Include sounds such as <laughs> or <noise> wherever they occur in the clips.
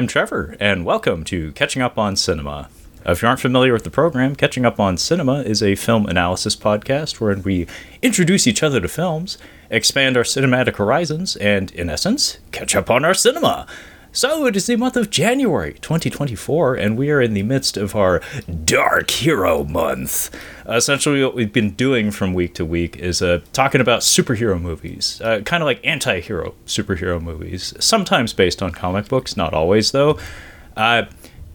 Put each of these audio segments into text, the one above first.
I'm Trevor, and welcome to Catching Up on Cinema. If you aren't familiar with the program, Catching Up on Cinema is a film analysis podcast wherein we introduce each other to films, expand our cinematic horizons, and, in essence, catch up on our cinema. So, it is the month of January 2024, and we are in the midst of our Dark Hero Month. Essentially, what we've been doing from week to week is uh, talking about superhero movies, uh, kind of like anti hero superhero movies, sometimes based on comic books, not always, though. Uh,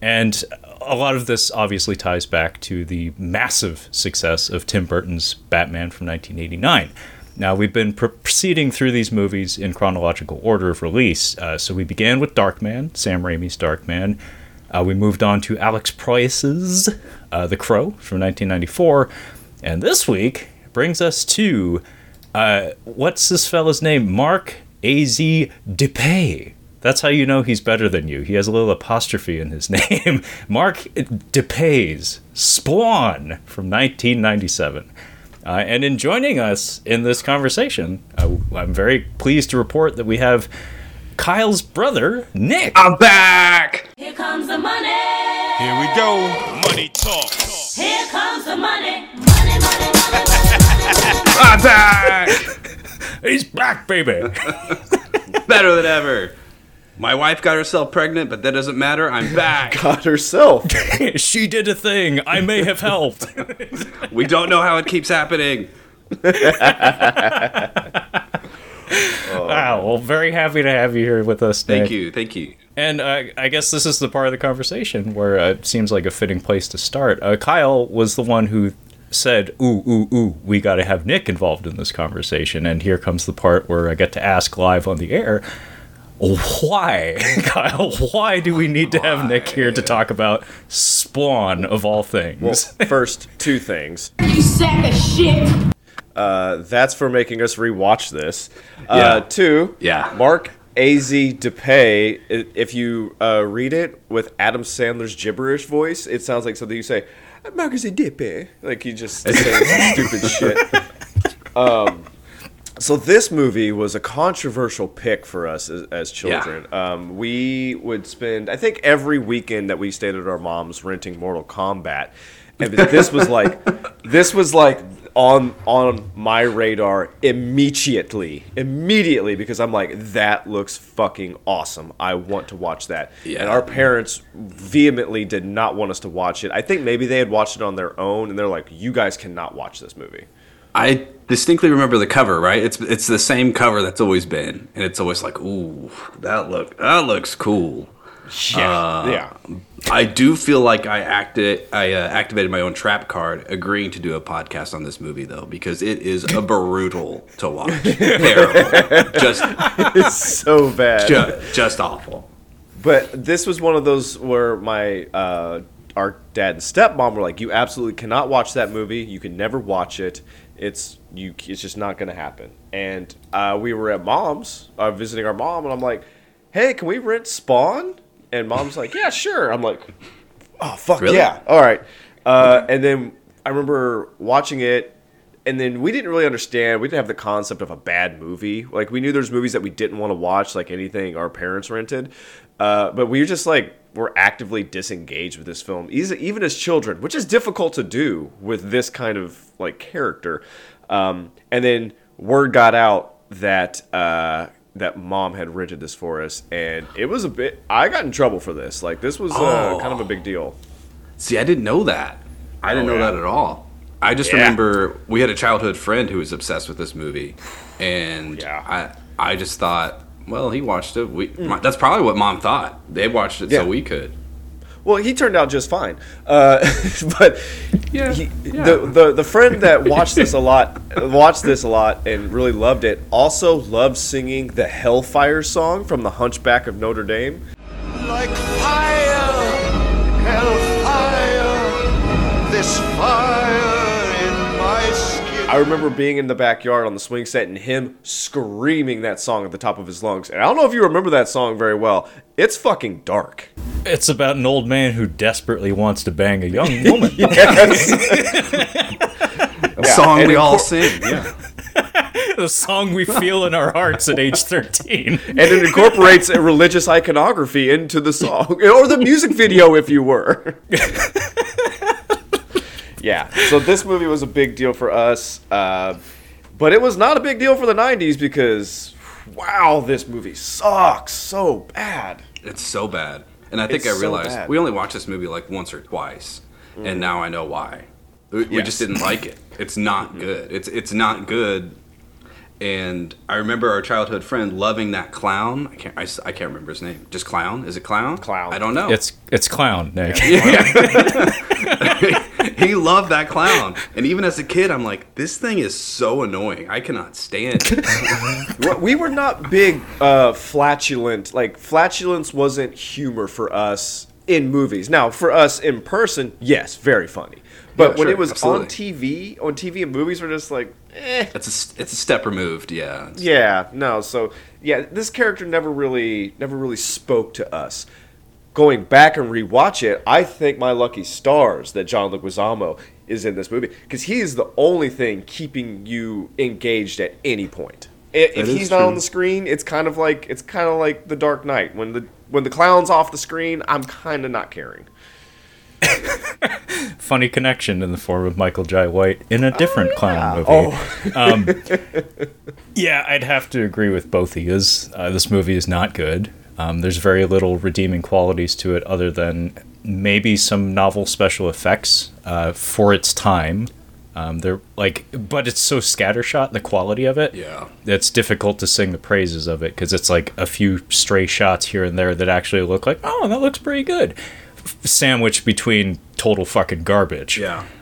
and a lot of this obviously ties back to the massive success of Tim Burton's Batman from 1989. Now, we've been pr- proceeding through these movies in chronological order of release. Uh, so we began with Darkman, Sam Raimi's Darkman. Uh, we moved on to Alex Proyas's uh, The Crow from 1994. And this week brings us to uh, what's this fella's name? Mark A.Z. Dippé. That's how you know he's better than you. He has a little apostrophe in his <laughs> name. Mark Dippé's Spawn from 1997. Uh, and in joining us in this conversation, uh, I'm very pleased to report that we have Kyle's brother, Nik. I'm back. Here comes the money. Here we go. Money talk. Here comes the money. Money, money, money, money. I'm back. <laughs> He's back, baby. <laughs> better than ever. My wife got herself pregnant, but that doesn't matter. I'm back. <laughs> Got herself. <laughs> she did a thing. I may have helped. <laughs> we don't know how it keeps happening. wow. Well, very happy to have you here with us, Nik. Thank you. Thank you. And uh, I guess this is the part of the conversation where uh, it seems like a fitting place to start. Uh, Kyle was the one who said, "Ooh, ooh, ooh, we got to have Nik involved in this conversation." And here comes the part where I get to ask live on the air, "Why, <laughs> Kyle? Why do we need to have Nik here to talk about Spawn of all things?" Well, first, two things. <laughs> You sack of shit. Uh, that's for making us rewatch this. Uh, Yeah. two, Yeah. Mark A.Z. Dippé, if you uh, read it with Adam Sandler's gibberish voice, it sounds like something you say, Mark A.Z. Dippé. Like he just saying some stupid shit. <laughs> Um, so this movie was a controversial pick for us as, as children. Um, we would spend, I think, every weekend that we stayed at our mom's renting Mortal Kombat, and this was like, <laughs> this was like on on my radar immediately, immediately because I'm like, that looks fucking awesome. I want to watch that. Yeah. And our parents vehemently did not want us to watch it. I think maybe they had watched it on their own, and they're like, you guys cannot watch this movie. I distinctly remember the cover. Right? It's it's the same cover that's always been, and it's always like, ooh, that look that looks cool. Yeah. yeah. I do feel like I acted, I uh, activated my own trap card, agreeing to do a podcast on this movie though, because it is a brutal to watch, <laughs> terrible, just, It's so bad. just, just awful. But this was one of those where my uh, our dad and stepmom were like, "You absolutely cannot watch that movie. You can never watch it. It's you. It's just not going to happen." And uh, we were at mom's, uh, visiting our mom, and I'm like, "Hey, can we rent Spawn?" And mom's like, "Yeah, <laughs> sure." I'm like, "Oh fuck Really? yeah, all right." Uh, and then I remember watching it. And then we didn't really understand. We didn't have the concept of a bad movie. Like we knew there's movies that we didn't want to watch, like anything our parents rented. Uh, but we were just like we're actively disengaged with this film, even as children, which is difficult to do with this kind of like character. Um, and then word got out that uh, that mom had rented this for us, and it was a bit. I got in trouble for this. Like this was uh, Oh. kind of a big deal. See, I didn't know that. I didn't Oh, know yeah. that at all. I just Yeah. remember we had a childhood friend who was obsessed with this movie, and Yeah. I I just thought, well, he watched it. We my, that's probably what mom thought. They watched it Yeah. so we could. Well, he turned out just fine. Uh, <laughs> but Yeah, he, yeah. the, the the friend that watched this a lot, <laughs> watched this a lot, and really loved it. Also loved singing the Hellfire song from The Hunchback of Notre Dame. like fire, hellfire, this fire in my skin. I remember being in the backyard on the swing set and him screaming that song at the top of his lungs. And I don't know if you remember that song very well. It's fucking dark. It's about an old man who desperately wants to bang a young <laughs> woman. A song and we all cour- sing. Yeah. <laughs> the song we feel in our hearts at age 13. and it incorporates a religious iconography into the song <laughs> or the music video if you were yeah so this movie was a big deal for us uh, but it was not a big deal for the 90s because wow this movie sucks so bad It's so bad. And I think It's I realized bad. we only watched this movie like once or twice, and now I know why. We, we just didn't like it. It's not good. It's it's not good. And I remember our childhood friend loving that clown. I can't I, s- I can't remember his name. Just clown? Is it clown? Clown. I don't know. It's it's clown, Nik. <laughs> <laughs> he loved that clown. And even as a kid, I'm like, this thing is so annoying. I cannot stand it. <laughs> We were not big uh, flatulent. Like flatulence wasn't humor for us in movies. Now, for us in person, yes, very funny. But Yeah, when sure, it was on. TV, on TV and movies, we're just like, eh, It's a, s- it's a step removed, yeah. It's- yeah, no. So yeah, this character never really, never really spoke to us. Going back and rewatch it, I think my lucky stars that John Leguizamo is in this movie because he is the only thing keeping you engaged at any point. If he's not true. on the screen, it's kind of like it's kind of like The Dark Knight. When the when the clown's off the screen, I'm kind of not caring. <laughs> Funny connection in the form of Michael Jai White in a different clown movie. Oh, <laughs> Yeah, I'd have to agree with both of you. Uh, this movie is not good. Um, there's very little redeeming qualities to it other than maybe some novel special effects uh, for its time. Um, they're like, but it's so scattershot the quality of it. Yeah. it's difficult to sing the praises of it because it's like a few stray shots here and there that actually look like, oh, that looks pretty good. Sandwiched between total fucking garbage. Yeah. <laughs>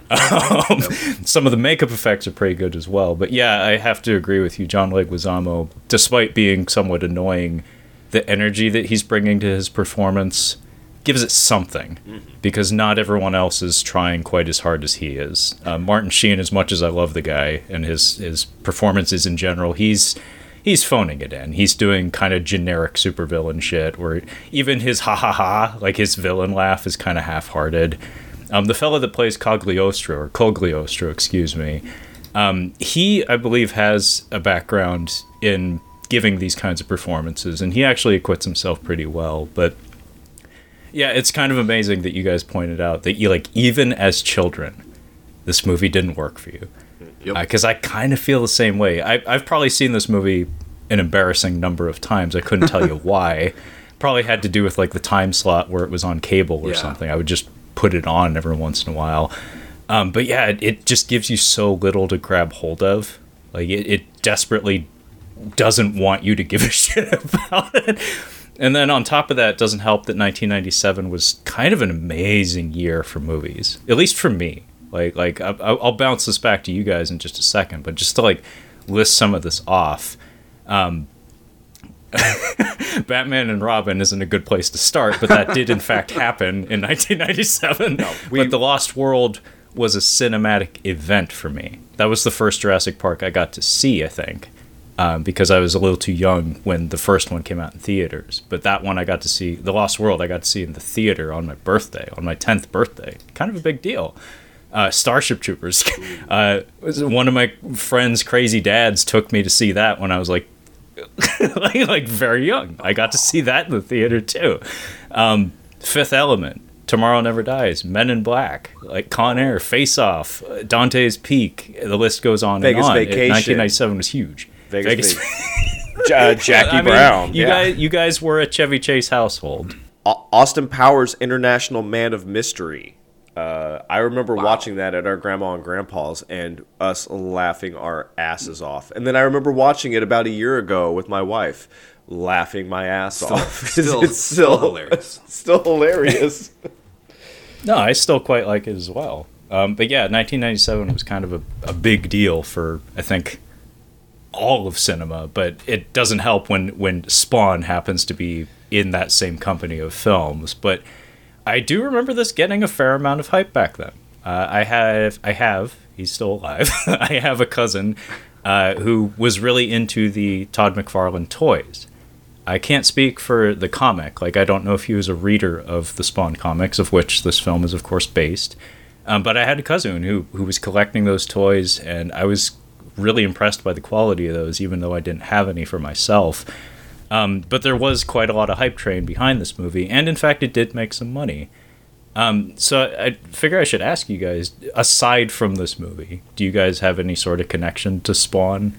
Um, Some of the makeup effects are pretty good as well. But yeah, I have to agree with you. John Leguizamo, despite being somewhat annoying, the energy that he's bringing to his performance gives it something because not everyone else is trying quite as hard as he is. Uh, Martin Sheen, as much as I love the guy and his his performances in general, he's he's phoning it in. He's doing kind of generic supervillain shit, where even his ha ha ha, like his villain laugh, is kind of half-hearted. Um, the fellow that plays Cogliostro, or Cogliostro, excuse me, um, he, I believe, has a background in giving these kinds of performances, and he actually acquits himself pretty well. But yeah, it's kind of amazing that you guys pointed out that you like even as children, this movie didn't work for you. Yep. Because I kind of feel the same way. I, I've probably seen this movie an embarrassing number of times. I couldn't tell you <laughs> why. Probably had to do with like the time slot where it was on cable or Yeah. something. I would just put it on every once in a while. Um, but yeah, it, it just gives you so little to grab hold of. Like it, it desperately doesn't want you to give a <laughs> shit about it. And then on top of that, it doesn't help that 1997 was kind of an amazing year for movies, at least for me. Like, like I- I'll I'll bounce this back to you guys in just a second, but just to like list some of this off. Um, <laughs> Batman and Robin isn't a good place to start, but that did in <laughs> fact happen in 1997. No, but The Lost World was a cinematic event for me. That was the first Jurassic Park I got to see, I think, um, because I was a little too young when the first one came out in theaters. But that one I got to see, The Lost World, I got to see in the theater on my birthday, on my 10th birthday. Kind of a big deal. Uh, Starship Troopers. <laughs> Uh, one of my friends' crazy dads took me to see that when I was like <laughs> like, like very young. I got to see that in the theater too. Um, Fifth Element, Tomorrow Never Dies, Men in Black, like Con Air, Face Off, uh, Dante's Peak. The list goes on Vegas and on. It- Vacation. 1997 was huge. Vegas, <laughs> Ja- Jackie I mean, Brown. You yeah. guys, you guys were a Chevy Chase household. Austin Powers International Man of Mystery. Uh, I remember watching that at our grandma and grandpa's and us laughing our asses off. And then I remember watching it about a year ago with my wife, laughing my ass off. <laughs> still- it's still hilarious. Still hilarious. <laughs> <laughs> No, I still quite like it as well. Um, but yeah, 1997 was kind of a, a big deal for I think all of cinema. But it doesn't help when when Spawn happens to be in that same company of films. But I do remember this getting a fair amount of hype back then. Uh, I have I have he's still alive. <laughs> I have a cousin uh, who was really into the Todd McFarlane toys. I can't speak for the comic. Like, I don't know if he was a reader of the Spawn comics, of which this film is, of course, based. Um, but I had a cousin who who was collecting those toys, and I was really impressed by the quality of those, even though I didn't have any for myself. Um, but there was quite a lot of hype train behind this movie, and in fact, it did make some money. Um, so I figure I should ask you guys, aside from this movie, do you guys have any sort of connection to Spawn?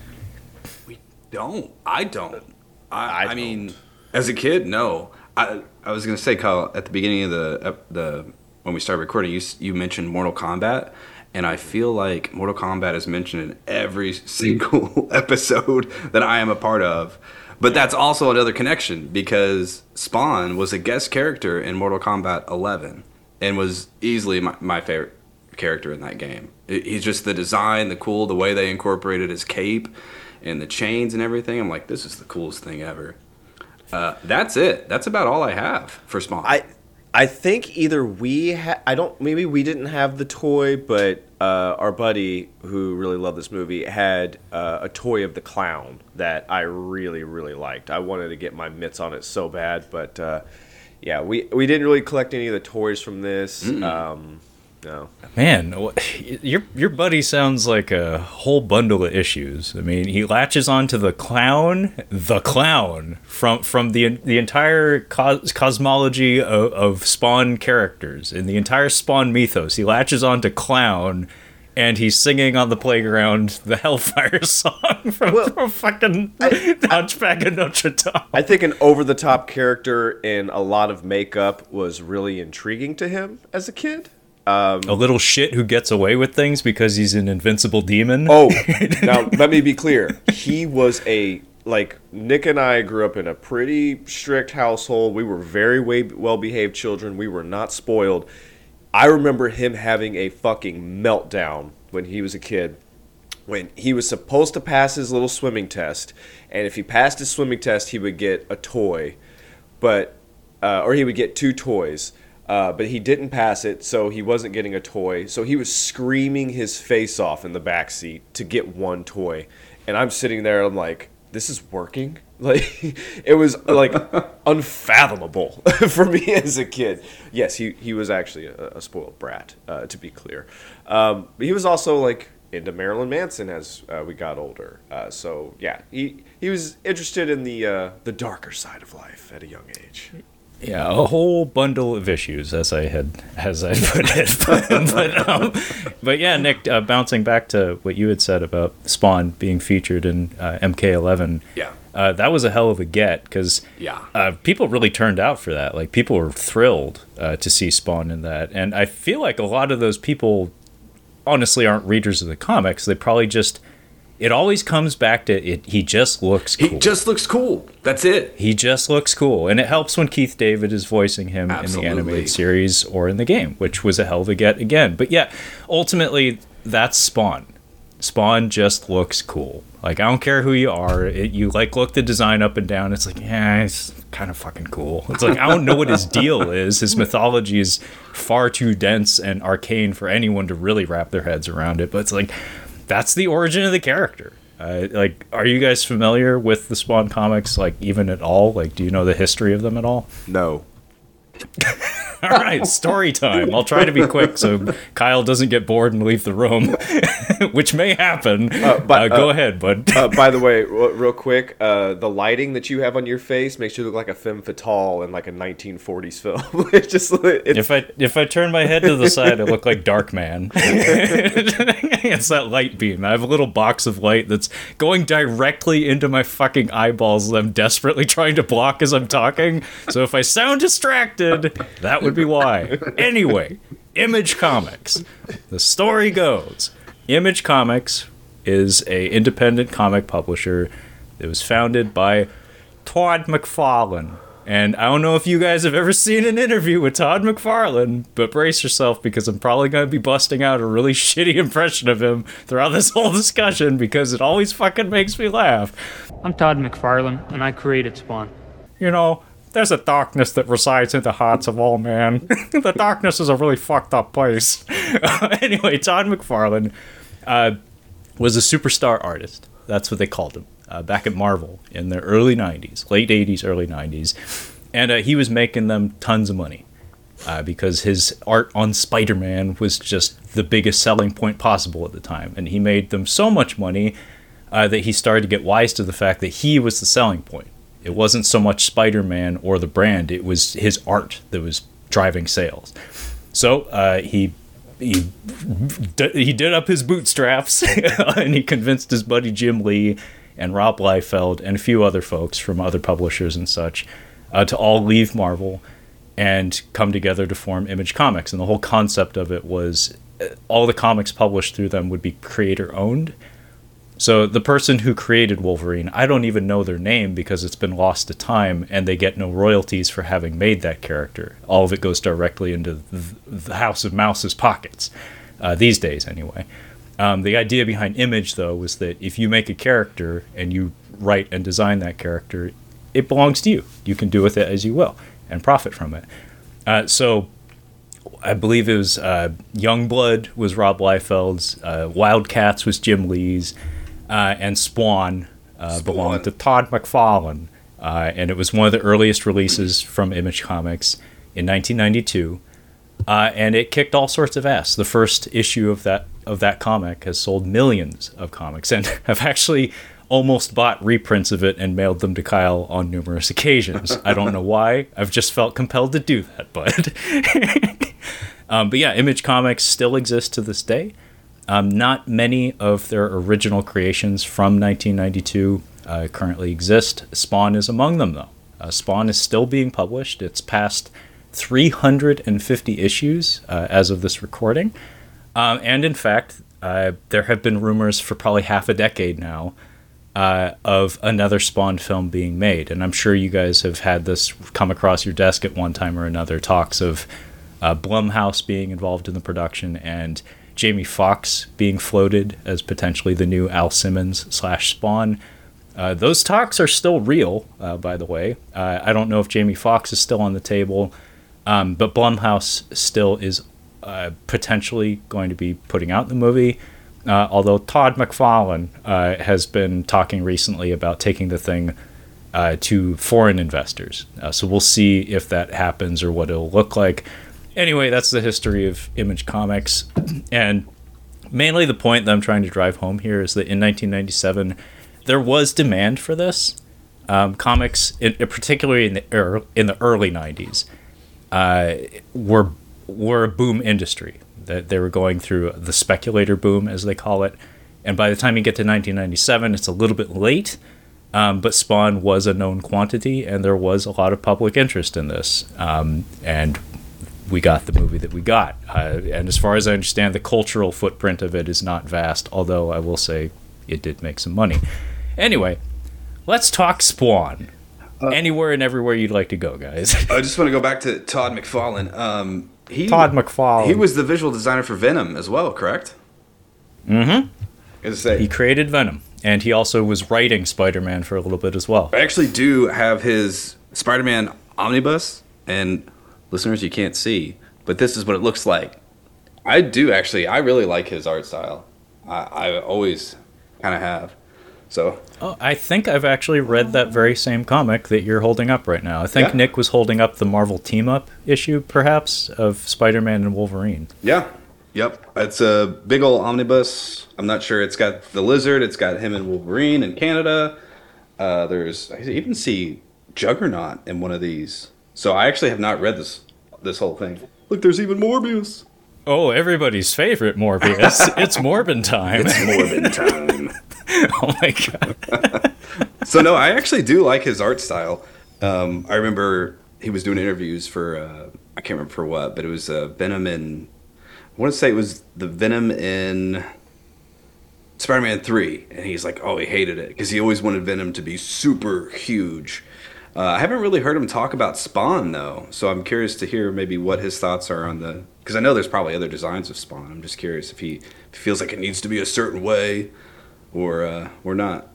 We don't. I don't. I, I I, mean, as a kid, no. I I was gonna say, Kyle, at the beginning of the the when we started recording, you you mentioned Mortal Kombat, and I feel like Mortal Kombat is mentioned in every <laughs> single <laughs> episode that I am a part of. But that's also another connection because Spawn was a guest character in Mortal Kombat 11 and was easily my, my favorite character in that game. He's just the design, the cool, the way they incorporated his cape and the chains and everything. I'm like, this is the coolest thing ever. Uh, that's it. That's about all I have for Spawn. I I think either we ha- I don't maybe we didn't have the toy, but uh, our buddy who really loved this movie had uh, a toy of the clown that I really really liked. I wanted to get my mitts on it so bad, but uh, yeah, we we didn't really collect any of the toys from this. Um, no, Man, your your buddy sounds like a whole bundle of issues. I mean, he latches onto the clown, the clown from from the the entire cos- cosmology of, of Spawn characters in the entire Spawn mythos. He latches onto clown, and he's singing on the playground the Hellfire <laughs> song from, Well, from fucking Hunchback of Notre Dame. I think an over the top character in a lot of makeup was really intriguing to him as a kid. A little shit who gets away with things because he's an invincible demon. Oh, <laughs> now let me be clear. He was a like Nik and I grew up in a pretty strict household. We were very way well behaved children. We were not spoiled. I remember him having a fucking meltdown when he was a kid. When he was supposed to pass his little swimming test, and if he passed his swimming test, he would get a toy, but uh, or he would get two toys. Uh, but he didn't pass it, so he wasn't getting a toy. So he was screaming his face off in the back seat to get one toy, and I'm sitting there. I'm like, "This is working." <laughs> Like it was like <laughs> unfathomable <laughs> for me as a kid. Yes, he he was actually a, a spoiled brat, uh, to be clear. Um, but he was also like into Marilyn Manson as uh, we got older. Uh, so yeah, he he was interested in the uh, the darker side of life at a young age. Yeah, a whole bundle of issues, as I had as I <laughs> put it. but, <laughs> but, um, but yeah, Nik, uh, bouncing back to what you had said about Spawn being featured in uh, MK11. Yeah. uh, that was a hell of a get because Yeah. uh, people really turned out for that. Like people were thrilled uh, to see Spawn in that, and I feel like a lot of those people honestly aren't readers of the comics. They probably just it always comes back to it. He just looks cool. he just looks cool. That's it. He just looks cool, and it helps when Keith David is voicing him in the animated series or in the game, which was a hell of a get again. But yeah, ultimately, that's Spawn. Spawn just looks cool. Like I don't care who you are, it, you like look the design up and down. It's like yeah, it's kind of fucking cool. It's like I don't know what his <laughs> deal is. His mythology is far too dense and arcane for anyone to really wrap their heads around it. But it's like that's the origin of the character. Uh, like, are you guys familiar with the Spawn comics? Like, even at all? Like, do you know the history of them at all? No. <laughs> <laughs> All right, story time. I'll try to be quick so Kyle doesn't get bored and leave the room, <laughs> which may happen. Uh, but, go uh, ahead, bud. Uh, <laughs> by the way, real, real quick, uh, the lighting that you have on your face makes you look like a femme fatale in like a 1940s film. it's just it's, if I if I turn my head to the side, I look like Dark Man. it's that light beam. I have a little box of light that's going directly into my fucking eyeballs that I'm desperately trying to block as I'm talking. So if I sound distracted, that would be why. Anyway, Image Comics. The story goes, Image Comics is a independent comic publisher that was founded by Todd McFarlane. And I don't know if you guys have ever seen an interview with Todd McFarlane, but brace yourself because I'm probably going to be busting out a really <laughs> shitty impression of him throughout this whole discussion because it always fucking makes me laugh. I'm Todd McFarlane, and I created Spawn. You know, there's a darkness that resides in the hearts of all man. <laughs> the darkness is a really fucked up place. <laughs> anyway, Todd McFarlane uh, was a superstar artist. That's what they called him uh, back at Marvel in the early 90s, late 80s, early 90s. And uh, he was making them tons of money. uh, because his art on Spider Man was just the biggest selling point possible at the time. And he made them so much money uh, that he started to get wise to the fact that he was the selling point. It wasn't so much Spider Man or the brand, it was his art that was driving sales. So uh, he he he did up his bootstraps <laughs> and he convinced his buddy Jim Lee and Rob Liefeld and a few other folks from other publishers and such uh, to all leave Marvel and come together to form Image Comics. And the whole concept of it was uh, all the comics published through them would be creator owned. So the person who created Wolverine, I don't even know their name because it's been lost to time and they get no royalties for having made that character. All of it goes directly into the House of Mouse's pockets, uh, these days anyway. Um, the idea behind Image, though, was that if you make a character and you write and design that character, it belongs to you. You can do with it as you will and profit from it. Uh, so I believe it was uh, Youngblood was Rob Liefeld's, uh, Wildcats was Jim Lee's, uh, and Spawn, uh, belonged to Todd McFarlane. Uh, and it was one of the earliest releases from Image Comics in 1992. Uh, and it kicked all sorts of ass. The first issue of that of that comic has sold millions of comics, <laughs> and have actually almost bought reprints of it and mailed them to Kyle on numerous occasions. I don't know why. I've just felt compelled to do that, but <laughs> um, but yeah, Image Comics still exists to this day. Um, not many of their original creations from 1992 uh, currently exist. Spawn is among them, though. Uh, Spawn is still being published. It's past 350 issues uh, as of this recording. Um, and in fact, uh, there have been rumors for probably half a decade now uh, of another Spawn film being made. And I'm sure you guys have had this come across your desk at one time or another talks of uh, Blumhouse being involved in the production and Jamie Foxx being floated as potentially the new Al Simmons slash Spawn. Uh, those talks are still real, uh, by the way. Uh, I don't know if Jamie Foxx is still on the table, um, but Blumhouse still is uh, potentially going to be putting out the movie. Uh, although Todd McFarlane uh, has been talking recently about taking the thing to foreign investors. So we'll see if that happens or what it'll look like. Anyway, that's the history of Image Comics. And mainly the point that I'm trying to drive home here is that in 1997, there was demand for this. Um, comics, in, particularly in the, er, in the early 90s, uh, were were a boom industry. That they were going through the speculator boom, as they call it. And by the time you get to 1997, it's a little bit late. Um, but Spawn was a known quantity, and there was a lot of public interest in this. Um, and we got the movie that we got. Uh, and as far as I understand, the cultural footprint of it is not vast, although I will say it did make some money. Anyway, let's talk Spawn. Anywhere and everywhere you'd like to go, guys. <laughs> I just want to go back to Todd McFarlane. Um, he, Todd McFarlane. He was the visual designer for Venom as well, correct? Mm-hmm. Say, he created Venom, and he also was writing Spider-Man for a little bit as well. I actually do have his Spider-Man omnibus, and listeners, you can't see, but this is what it looks like. I do actually. I really like his art style. I, I always kind of have. So Oh, I think I've actually read that very same comic that you're holding up right now. I think Yeah. Nik was holding up the Marvel Team Up issue, perhaps, of Spider-Man and Wolverine. yeah, yep. It's a big old omnibus. I'm not sure. It's got the lizard. It's got him and Wolverine in Canada. Uh, there's I even see Juggernaut in one of these. So I actually have not read this this whole thing. Look, there's even Morbius. Oh, everybody's favorite Morbius. <laughs> it's Morbin time. Morbid <laughs> time. oh my god. <laughs> so no, I actually do like his art style. Um, I remember he was doing interviews for uh, I can't remember for what, but it was uh, Venom in. I want to say it was the Venom in Spider-Man Three, and he's like, oh, he hated it because he always wanted Venom to be super huge. Uh, I haven't really heard him talk about Spawn though, so I'm curious to hear maybe what his thoughts are on the. Because I know there's probably other designs of Spawn. I'm just curious if he, if he feels like it needs to be a certain way, or uh, or not.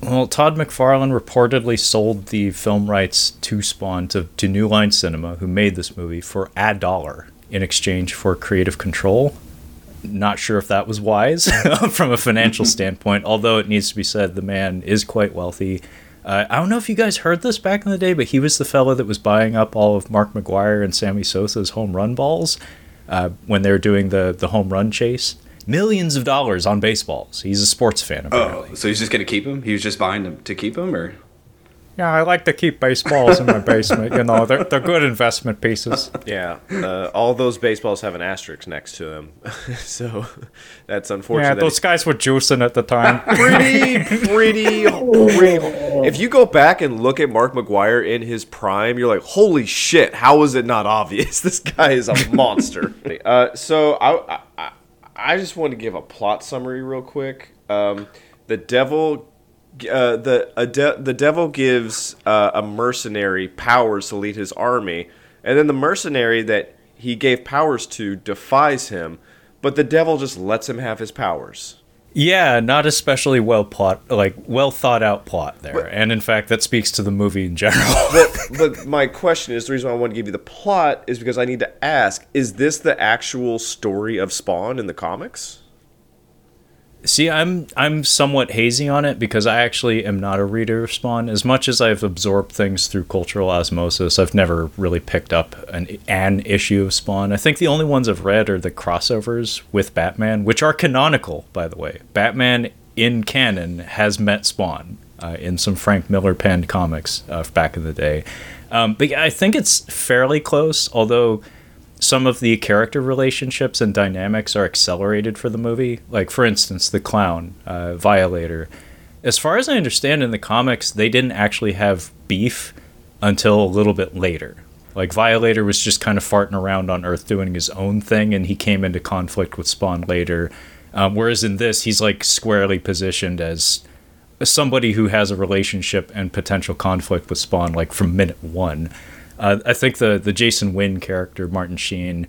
Well, Todd McFarlane reportedly sold the film rights to Spawn to, to New Line Cinema, who made this movie, for a dollar in exchange for creative control. Not sure if that was wise <laughs> from a financial <laughs> standpoint, although it needs to be said the man is quite wealthy. Uh, I don't know if you guys heard this back in the day, but he was the fellow that was buying up all of Mark McGwire and Sammy Sosa's home run balls uh, when they were doing the, the home run chase. Millions of dollars on baseballs. He's a sports fan, apparently. Oh, so he's just gonna keep him? He was just buying them to keep him, or Yeah, I like to keep baseballs in my basement. You know, they're, they're good investment pieces. Yeah, uh, all those baseballs have an asterisk next to them, <laughs> so that's unfortunate. Yeah, those guys were juicing at the time. <laughs> pretty, pretty, pretty. If you go back and look at Mark McGwire in his prime, you're like, holy shit! How is it not obvious? <laughs> This guy is a monster. uh, so I, I, I just want to give a plot summary real quick. Um, the devil. Uh, the a de- the devil gives uh, a mercenary powers to lead his army, and then the mercenary that he gave powers to defies him, but the devil just lets him have his powers. Yeah, not especially well plot, like well thought out plot there, But- and in fact, that speaks to the movie in general. <laughs> but but my question is the reason why I want to give you the plot is because I need to ask: Is this the actual story of Spawn in the comics? See, I'm I'm somewhat hazy on it because I actually am not a reader of Spawn. As much as I've absorbed things through cultural osmosis, I've never really picked up an an issue of Spawn. I think the only ones I've read are the crossovers with Batman, which are canonical, by the way. Batman in canon has met Spawn uh, in some Frank Miller penned comics uh, back in the day. Um, but I think it's fairly close, although some of the character relationships and dynamics are accelerated for the movie. Like, for instance, the clown, uh, Violator. As far as I understand in the comics, they didn't actually have beef until a little bit later. Like, Violator was just kind of farting around on Earth doing his own thing, and he came into conflict with Spawn later. Um, whereas in this, he's like squarely positioned as somebody who has a relationship and potential conflict with Spawn, like from minute one. Uh, I think the the Jason Wynn character, Martin Sheen,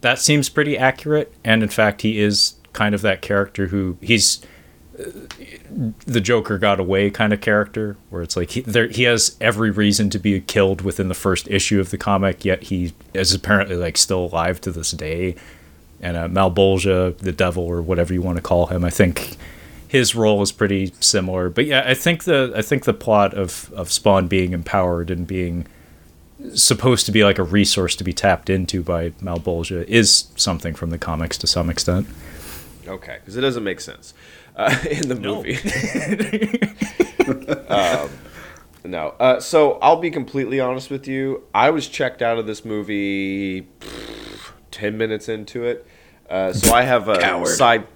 that seems pretty accurate, and in fact, he is kind of that character who he's uh, the Joker got away kind of character, where it's like he there he has every reason to be killed within the first issue of the comic, yet he is apparently like still alive to this day. And uh, Malebolgia, the devil, or whatever you want to call him, I think his role is pretty similar. But yeah, I think the I think the plot of of Spawn being empowered and being supposed to be like a resource to be tapped into by Malebolgia is something from the comics to some extent. Okay, because it doesn't make sense uh, <laughs> in the movie. <laughs> um, no, uh, so I'll be completely honest with you. I was checked out of this movie pff, ten minutes into it, uh, so I have a Coward. side.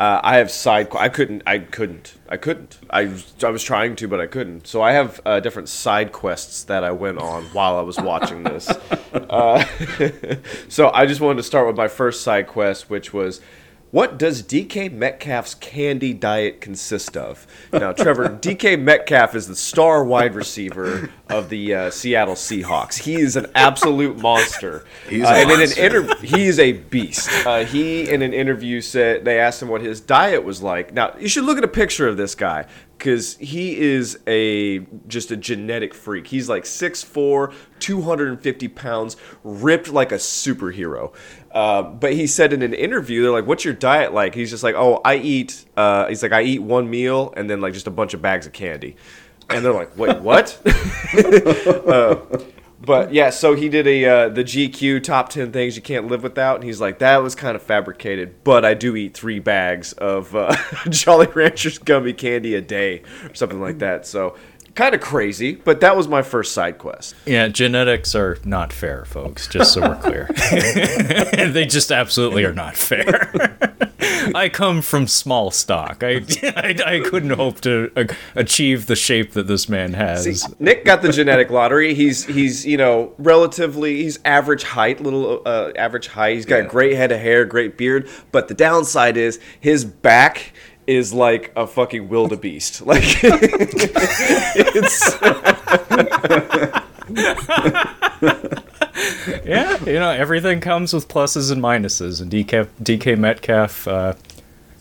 Uh, I have side. I couldn't. I couldn't. I couldn't. I, was- I was trying to, but I couldn't. So I have uh, different side quests that I went on while I was watching this. <laughs> Uh, <laughs> so I just wanted to start with my first side quest, which was, what does DK Metcalf's candy diet consist of? Now, Trevor, <laughs> DK Metcalf is the star wide receiver of the uh, Seattle Seahawks. He is an absolute monster. <laughs> He's Uh, a and in an inter- he is a beast. Uh, he in an interview said they asked him what his diet was like. Now you should look at a picture of this guy because he is a just a genetic freak. He's like 6'4", 250 pounds, ripped like a superhero. Uh, but he said in an interview, they're like, "What's your diet like?" He's just like, "Oh, I eat." Uh, he's like, "I eat one meal and then like just a bunch of bags of candy." And they're like, "Wait, what?" <laughs> But yeah, so he did a uh, the GQ top ten things you can't live without, and he's like, that was kind of fabricated, but I do eat three bags of uh, <laughs> Jolly Ranchers gummy candy a day, or something like that. So kind of crazy, but that was my first side quest. Yeah, genetics are not fair, folks, just so we're clear. <laughs> they just absolutely are not fair. <laughs> I come from small stock. I, <laughs> I, I couldn't hope to uh, achieve the shape that this man has. See, Nik got the genetic lottery. He's he's you know relatively he's average height, little uh, average height. He's got a Yeah. great head of hair, great beard. But the downside is his back is like a fucking wildebeest. <laughs> Like it's <laughs> yeah, you know, everything comes with pluses and minuses, and DK, DK Metcalf uh,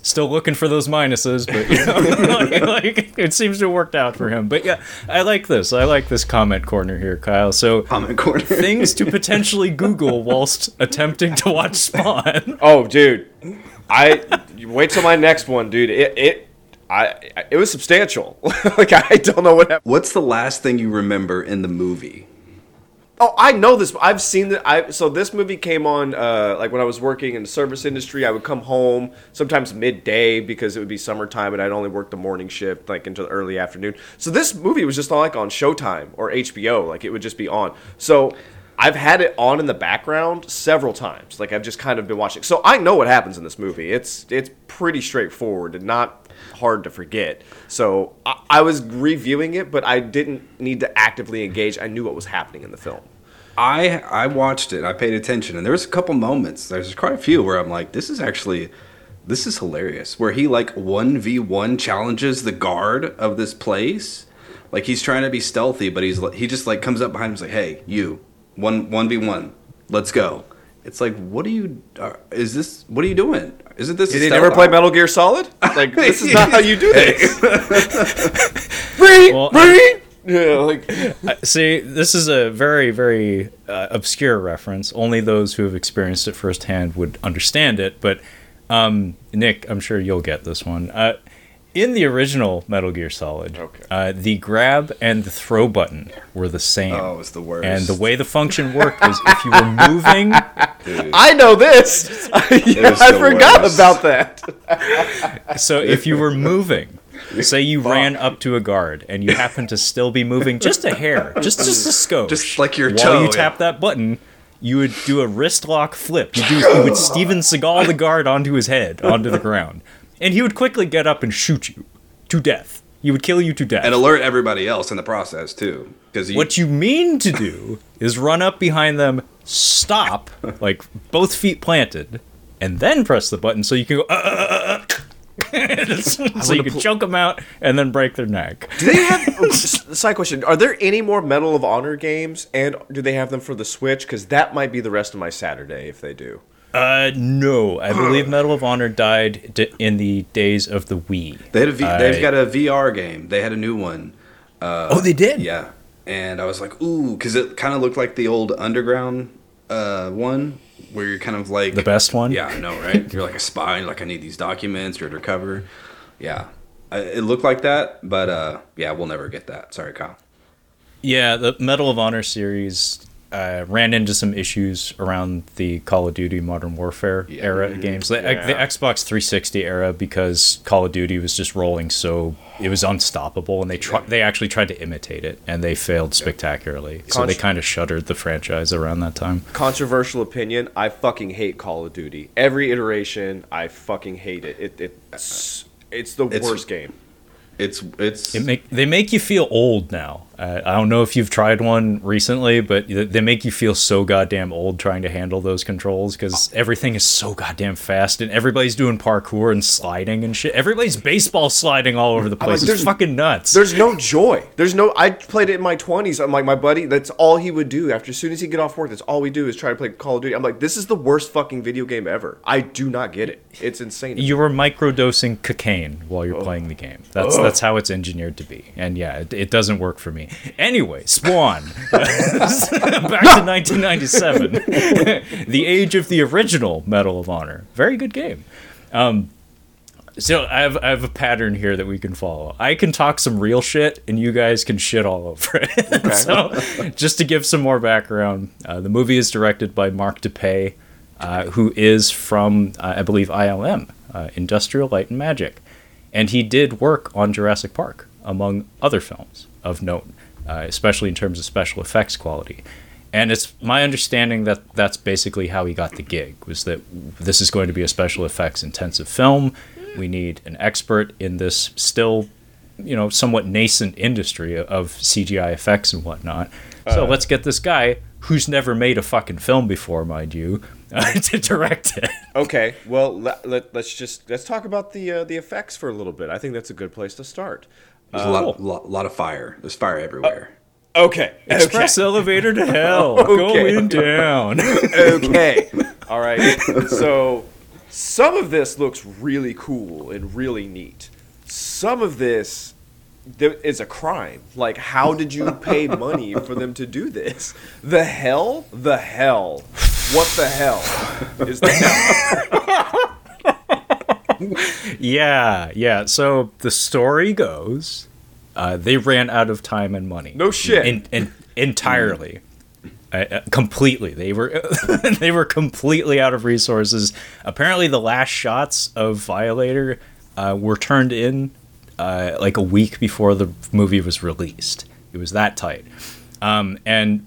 still looking for those minuses, but you know, <laughs> like, like, it seems to have worked out for him. But yeah, I like this. I like this comment corner here, Kyle. So comment corner. things to potentially Google whilst attempting to watch Spawn. oh dude, I wait till my next one, dude. It it I, it was substantial. <laughs> like I don't know what happened. What's the last thing you remember in the movie? Oh, I know this. I've seen that. I so this movie came on uh, like when I was working in the service industry. I would come home sometimes midday because it would be summertime and I'd only work the morning shift like into the early afternoon. So this movie was just on like on Showtime or HBO. Like it would just be on. So I've had it on in the background several times. Like I've just kind of been watching. So I know what happens in this movie. It's it's pretty straightforward and not hard to forget. So I, I was reviewing it, but I didn't need to actively engage. I knew what was happening in the film. I I watched it. I paid attention, and there was a couple moments. There's quite a few where I'm like, this is actually, this is hilarious. Where he like one v one challenges the guard of this place. Like he's trying to be stealthy, but he's he just like comes up behind him. and is like, hey, you, one one v one, let's go. It's like, what are you? Uh, is this? What are you doing? Isn't this? Did a they never play Metal Gear Solid? Like <laughs> this is not how you do this. <laughs> Well, I- yeah, like See, this is a very, very uh, obscure reference. Only those who have experienced it firsthand would understand it. But um, Nik, I'm sure you'll get this one. Uh, in the original Metal Gear Solid, Okay. uh, the grab and the throw button were the same. Oh, it's the worst. And the way the function worked was if you were <laughs> moving, I know this. Yeah, <laughs> I forgot worst. about that. <laughs> so if you were moving, say you ran up to a guard and you happened to still be moving just a hair, just just a scope, Just like your while toe, you yeah. tap that button, you would do a wrist lock flip. You do you would Steven Seagal the guard onto his head, onto the ground, and he would quickly get up and shoot you to death. He would kill you to death. and alert everybody else in the process too, because What you mean to do is run up behind them, stop, <laughs> like both feet planted, and then press the button so you can go. Uh, uh, uh, uh, <laughs> so you can choke them out and then break their neck. Do they have <laughs> side question? Are there any more Medal of Honor games, and do they have them for the Switch? Because that might be the rest of my Saturday if they do. Uh, no, I believe Medal of Honor died d- in the days of the Wii. they had a v- I- they've got a VR game. They had a new one. oh, they did. Yeah, and I was like, ooh, because it kind of looked like the old underground uh, one, where you're kind of like The best one? Yeah, I know, right? you're like a spy. Like, I need these documents. You're undercover. Yeah, I, it looked like that, but uh, yeah, we'll never get that. Sorry, Kyle. Yeah, the Medal of Honor series uh, ran into some issues around the Call of Duty Modern Warfare Yeah. era games. The, the Xbox 360 era, because Call of Duty was just rolling so it was unstoppable, and they try, they actually tried to imitate it, and they failed spectacularly. So they kind of shuttered the franchise around that time. Controversial opinion: I fucking hate Call of Duty. Every iteration, I fucking hate it. it it's it's the It's- worst game. It's it's It make they make you feel old now. Uh, I don't know if you've tried one recently, but they make you feel so goddamn old trying to handle those controls because everything is so goddamn fast and everybody's doing parkour and sliding and shit. Everybody's baseball sliding all over the place. Like, there's- it's fucking nuts. There's no joy. There's no. I played it in my 20s. I'm like my buddy. That's all he would do. After as soon as he get off work, that's all we do is try to play Call of Duty. I'm like, this is the worst fucking video game ever. I do not get it. It's insane. you were microdosing cocaine while you're playing the game. That's that's how it's engineered to be. And yeah, it, it doesn't work for me. Anyway, Spawn. <laughs> Back to 1997. <laughs> the age of the original Medal of Honor. Very good game. Um, so I have I have a pattern here that we can follow. I can talk some real shit, and you guys can shit all over it. <laughs> so, just to give some more background, uh, the movie is directed by Mark Dippé, uh, who is from uh, I believe ILM, uh, Industrial Light and Magic, and he did work on Jurassic Park among other films of note, uh, especially in terms of special effects quality. And it's my understanding that that's basically how he got the gig was that this is going to be a special effects intensive film. We need an expert in this still, you know, somewhat nascent industry of CGI effects and whatnot. So let's get this guy who's never made a fucking film before, mind you, uh, <laughs> to direct it. Okay, well let, let, us just let's talk about the uh, the effects for a little bit. I think that's a good place to start. There's a lot, lot lot of fire. There's fire everywhere. Uh, okay, Express elevator to hell, <laughs> Okay. going down. <laughs> okay. All right. <laughs> So some of this looks really cool and really neat. Some of this there is a crime. Like, how did you pay money for them to do this? The hell? The hell? What the hell is the hell? Yeah, yeah. So the story goes, uh, they ran out of time and money. No shit. In, in, entirely, uh, uh, completely. They were <laughs> they were completely out of resources. Apparently, the last shots of Violator uh, were turned in uh, like a week before the movie was released. It was that tight, um, and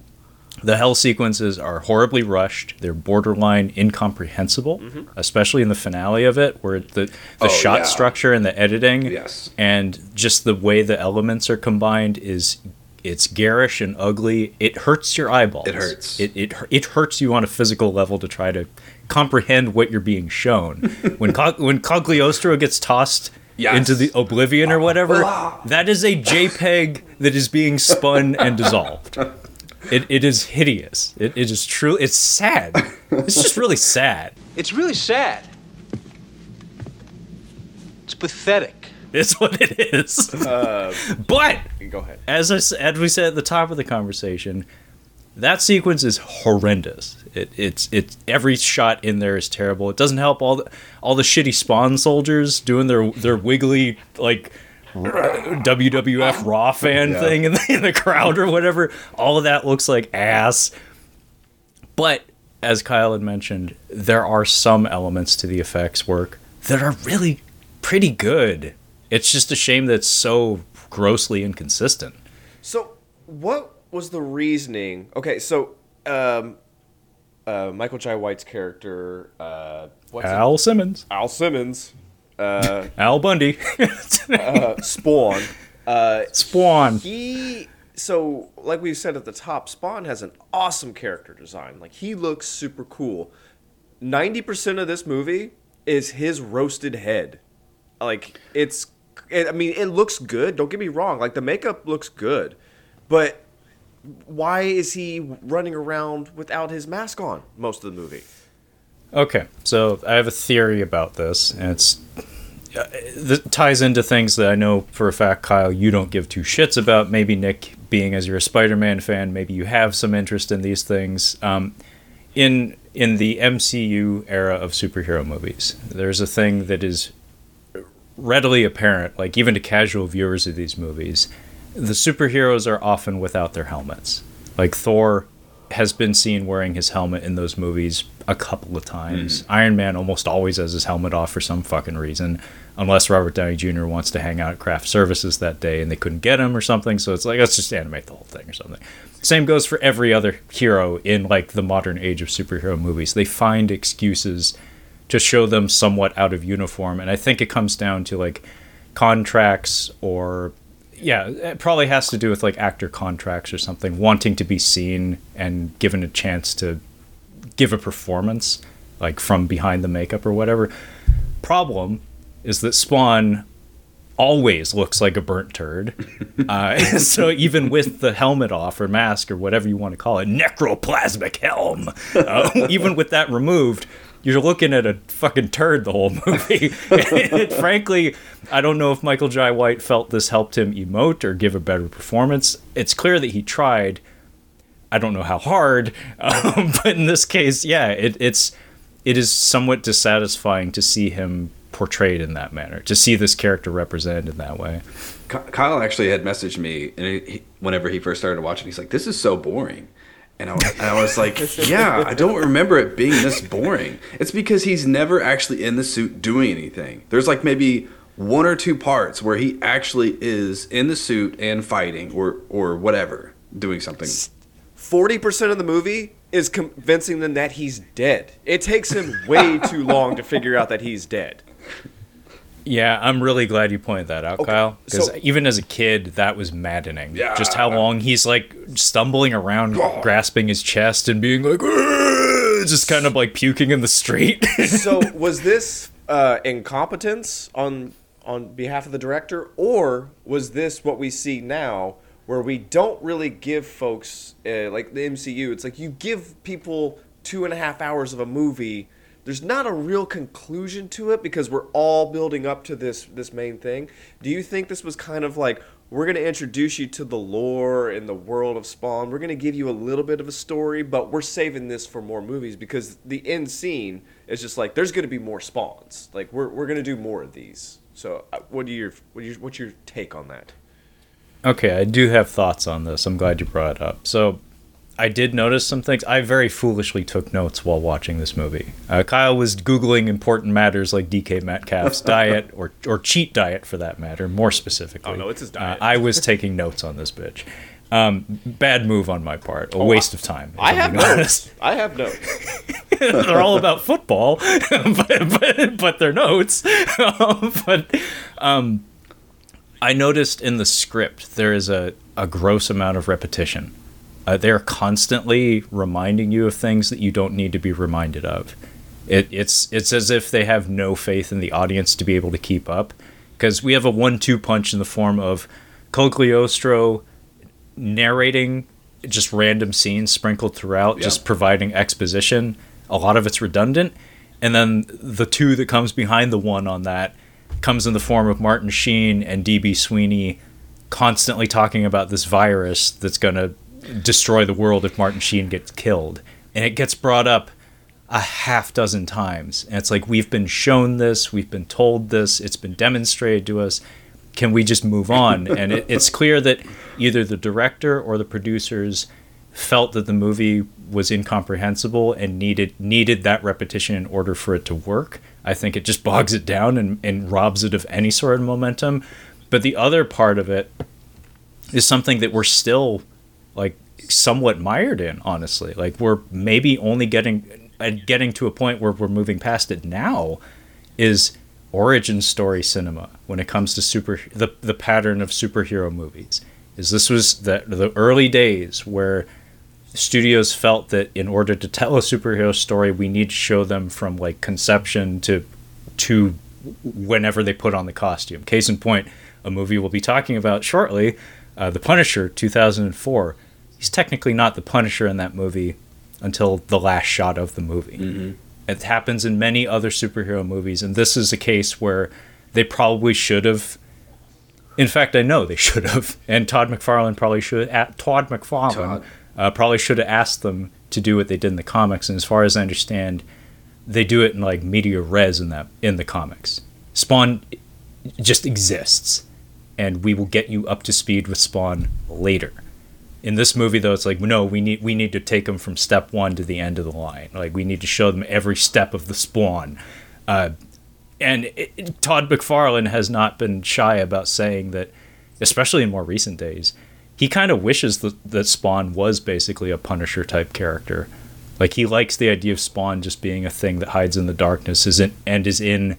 the hell sequences are horribly rushed. They're borderline incomprehensible, mm-hmm. especially in the finale of it, where the the Oh, shot yeah. structure and the editing, Yes. and just the way the elements are combined is it's garish and ugly. It hurts your eyeballs. It hurts. It it it hurts you on a physical level to try to comprehend what you're being shown. <laughs> when Cog- when Cogliostro gets tossed. Yes. Into the oblivion or whatever. Ah. That is a JPEG that is being spun and dissolved. <laughs> It, it is hideous. It, it is true. It's sad. It's just really sad. <laughs> It's really sad. It's pathetic. It's what it is. Uh, but Go ahead. as I, s- as we said at the top of the conversation, that sequence is horrendous. It, it's it's every shot in there is terrible. It doesn't help all the all the shitty Spawn soldiers doing their their wiggly like WWF <laughs> Raw fan thing in the, in the crowd or whatever. All of that looks like ass. But as Kyle had mentioned, there are some elements to the effects work that are really pretty good. It's just a shame that's so grossly inconsistent. So, what was the reasoning? Okay, so um, uh, Michael Jai White's character, uh, what's it? Al Simmons, Al Simmons, uh, Al Bundy, <laughs> uh, Spawn. Uh, Spawn. he so like we said at the top, Spawn has an awesome character design. Like he looks super cool. Ninety percent of this movie is his roasted head. Like it's, it, I mean, it looks good. Don't get me wrong. Like the makeup looks good, but why is he running around without his mask on most of the movie? Okay, so I have a theory about this, and it's uh, that ties into things that I know for a fact, Kyle, you don't give two shits about. Maybe Nik, being as you're a Spider-Man fan, maybe you have some interest in these things. Um, in in the MCU era of superhero movies, there's a thing that is readily apparent, like even to casual viewers of these movies, the superheroes are often without their helmets. Like Thor has been seen wearing his helmet in those movies a couple of times. Hmm. Iron Man almost always has his helmet off for some fucking reason, unless Robert Downey Jr. wants to hang out at craft services that day and they couldn't get him or something. So it's like let's just animate the whole thing or something. Same goes for every other hero in like the modern age of superhero movies. They find excuses to show them somewhat out of uniform, and I think it comes down to like contracts or yeah, it probably has to do with like actor contracts or something, wanting to be seen and given a chance to give a performance, like from behind the makeup or whatever. Problem is that Spawn always looks like a burnt turd. <laughs> Uh, <laughs> so even with the helmet off or mask or whatever you want to call it, necroplasmic helm, uh, <laughs> even with that removed, you're looking at a fucking turd the whole <laughs> movie. frankly, I don't know if Michael Jai White felt this helped him emote or give a better performance. It's clear that he tried. I don't know how hard, <laughs> um, but in this case, yeah, it, it's it is somewhat dissatisfying to see him portrayed in that manner, to see this character represented in that way. Kyle actually had messaged me, and he- whenever he first started watching, he's like, "This is so boring," and I, and I was like, <laughs> "Yeah, I don't remember it being this boring." It's because he's never actually in the suit doing anything. There's like maybe one or two parts where he actually is in the suit and fighting, or or whatever, doing something. Forty percent of the movie is convincing them that he's dead. It takes him way <laughs> too long to figure out that he's dead. Yeah, I'm really glad you pointed that out, Kyle. Because so- even as a kid, that was maddening. Yeah. Just how long he's like stumbling around, grasping his chest, and being like, just kind of like puking in the street. <laughs> so was this uh, incompetence on on behalf of the director, or was this what we see now, where we don't really give folks uh, like the MCU? It's like you give people two and a half hours of a movie. There's not a real conclusion to it because we're all building up to this this main thing. Do you think this was kind of like we're going to introduce you to the lore and the world of Spawn. We're going to give you a little bit of a story, but we're saving this for more movies because the end scene is just like there's going to be more spawns. Like we're we're going to do more of these. So uh, what do your what your what's your take on that? Okay, I do have thoughts on this. I'm glad you brought it up. So, I did notice some things. I very foolishly took notes while watching this movie. Uh, Kyle was googling important matters like DK Metcalf's <laughs> diet or or cheat diet for that matter, more specifically. Oh, no, it's his Uh, diet. I was taking notes on this bitch. Um, bad move on my part. A waste of time. Oh, I have notes. I have notes. they're all about football, <laughs> but, but, but they're notes. <laughs> but um, I noticed in the script there is a, a gross amount of repetition. Uh, they're constantly reminding you of things that you don't need to be reminded of. It, it's it's as if they have no faith in the audience to be able to keep up, because we have a one-two punch in the form of Cogliostro narrating just random scenes sprinkled throughout, just providing exposition. A lot of it's redundant, and then the two that comes behind the one on that comes in the form of Martin Sheen and DB Sweeney constantly talking about this virus that's going to destroy the world if Martin Sheen gets killed. And it gets brought up a half dozen times. And it's like, we've been shown this, we've been told this, it's been demonstrated to us. Can we just move on? <laughs> and it, it's clear that either the director or the producers felt that the movie was incomprehensible and needed needed that repetition in order for it to work. I think it just <laughs> bogs it down and, and robs it of any sort of momentum. But the other part of it is something that we're still like somewhat mired in, honestly. Like we're maybe only getting uh, getting to a point where we're moving past it now is origin story cinema when it comes to super the, the pattern of superhero movies. Is this was the the early days where studios felt that in order to tell a superhero story we need to show them from like conception to to whenever they put on the costume. Case in point, a movie we'll be talking about shortly, uh, The Punisher 2004. He's technically not the Punisher in that movie until the last shot of the movie. It happens in many other superhero movies, and this is a case where they probably should have. In fact, I know they should have, and Todd McFarlane probably should. At Todd McFarlane Todd. uh, probably should have asked them to do what they did in the comics. And as far as I understand, they do it in like media res in that in the comics. Spawn just exists, and we will get you up to speed with Spawn later. In this movie, though, it's like no, we need we need to take them from step one to the end of the line. Like we need to show them every step of the Spawn. Uh, and it, Todd McFarlane has not been shy about saying that, especially in more recent days, he kind of wishes that, that Spawn was basically a Punisher type character. Like he likes the idea of Spawn just being a thing that hides in the darkness isn't and is in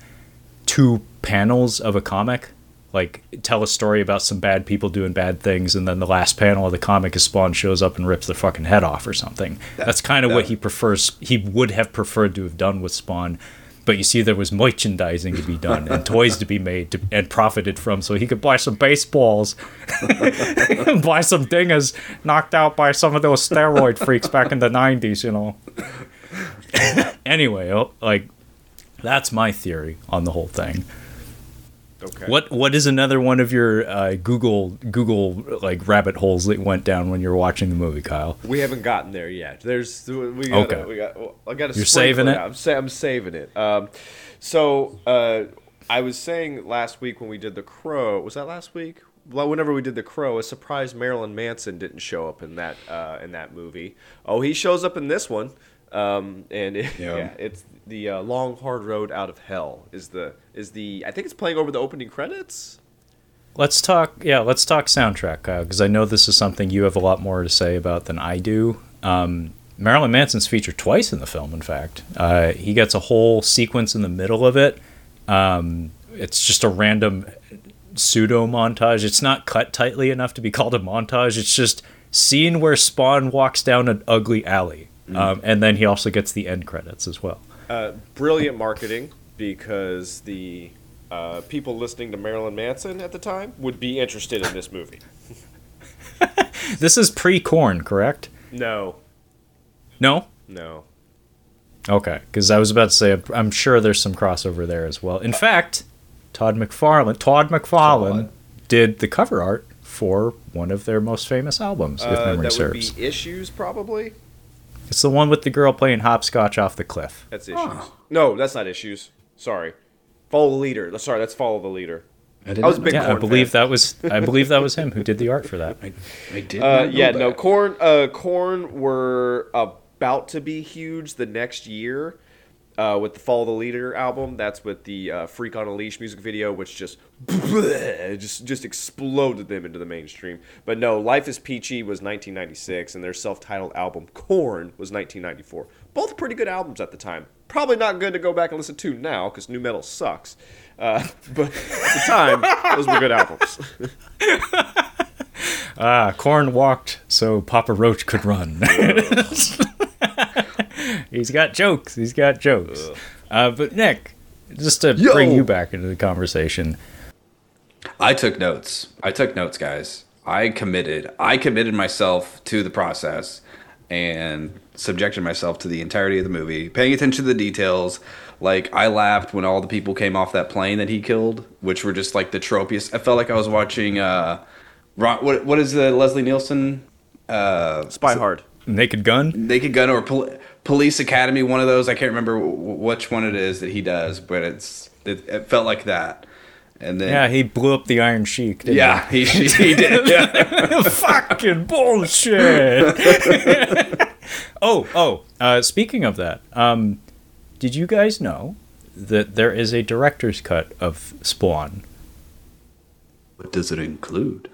two panels of a comic. Like tell a story about some bad people doing bad things, and then the last panel of the comic is Spawn shows up and rips their fucking head off or something. That's kind of what he prefers. He would have preferred to have done with Spawn, but you see, there was merchandising to be done and toys to be made to, and profited from, so he could buy some baseballs, <laughs> buy some dingers knocked out by some of those steroid freaks back in the '90s. You know. <laughs> anyway, oh, like that's my theory on the whole thing. Okay. What what is another one of your uh, Google Google like rabbit holes that went down when you were watching the movie, Kyle? We haven't gotten there yet. There's we got Okay. we got I got to You're saving it? I'm sa- I'm saving it. Um, so uh, I was saying last week when we did the Crow. Was that last week? Well, whenever we did the Crow, a surprise Marilyn Manson didn't show up in that uh, in that movie. Oh, he shows up in this one. Um, and it, Yeah. yeah, it's the uh, Long Hard Road Out of Hell is the is the I think it's playing over the opening credits. Let's talk. Yeah, let's talk soundtrack, because I know this is something you have a lot more to say about than I do. Um, Marilyn Manson's featured twice in the film. In fact, uh, he gets a whole sequence in the middle of it. Um, it's just a random pseudo montage. It's not cut tightly enough to be called a montage. It's just scene where Spawn walks down an ugly alley, um, and then he also gets the end credits as well. uh, brilliant marketing because the uh, people listening to Marilyn Manson at the time would be interested in this movie. <laughs> This is pre-Korn, correct? No, No. no. Okay, because I was about to say I'm- I'm sure there's some crossover there as well. In fact, Todd McFarlane, Todd McFarlane, Todd. did the cover art for one of their most famous albums, if Uh, memory that serves. would be issues, probably. It's the one with the girl playing hopscotch off the cliff. That's issues. No, that's not issues. Sorry. Follow the leader. That's- Sorry, that's follow the leader. I, I was big Yeah, I believe fan. that was I believe that was him who did the art for that. <laughs> I did. Uh, not know yeah, no, Korn. Uh, Korn were about to be huge the next year uh, with the Follow the Leader album. That's with the uh, Freak on a Leash music video, which just <laughs> just just exploded them into the mainstream. But no, Life is Peachy was 1996, and their self-titled album Korn was 1994. Both pretty good albums at the time. Probably not good to go back and listen to now because nu metal sucks. Uh, <laughs> but at the time, those were good albums. <laughs> Ah, Korn walked so Papa Roach could run. He's got jokes. He's got jokes. Uh, but Nik, just to Yo! bring you back into the conversation, I took notes. I took notes, guys. I committed. I committed myself to the process and subjected myself to the entirety of the movie, paying attention to the details. Like I laughed when all the people came off that plane that he killed, which were just like the tropiest. I felt like I was watching. Uh, Ron, what what is the Leslie Nielsen? Uh, Spy Hard. Naked Gun. Naked Gun or Pol- Police Academy, one of those. I can't remember w- which one it is that he does, but it's it, it felt like that. And then Yeah, he blew up the Iron Sheik. Didn't yeah, he he did. Yeah. <laughs> fucking bullshit. <laughs> oh, oh. Uh, speaking of that, um, did you guys know that there is a director's cut of Spawn? What does it include?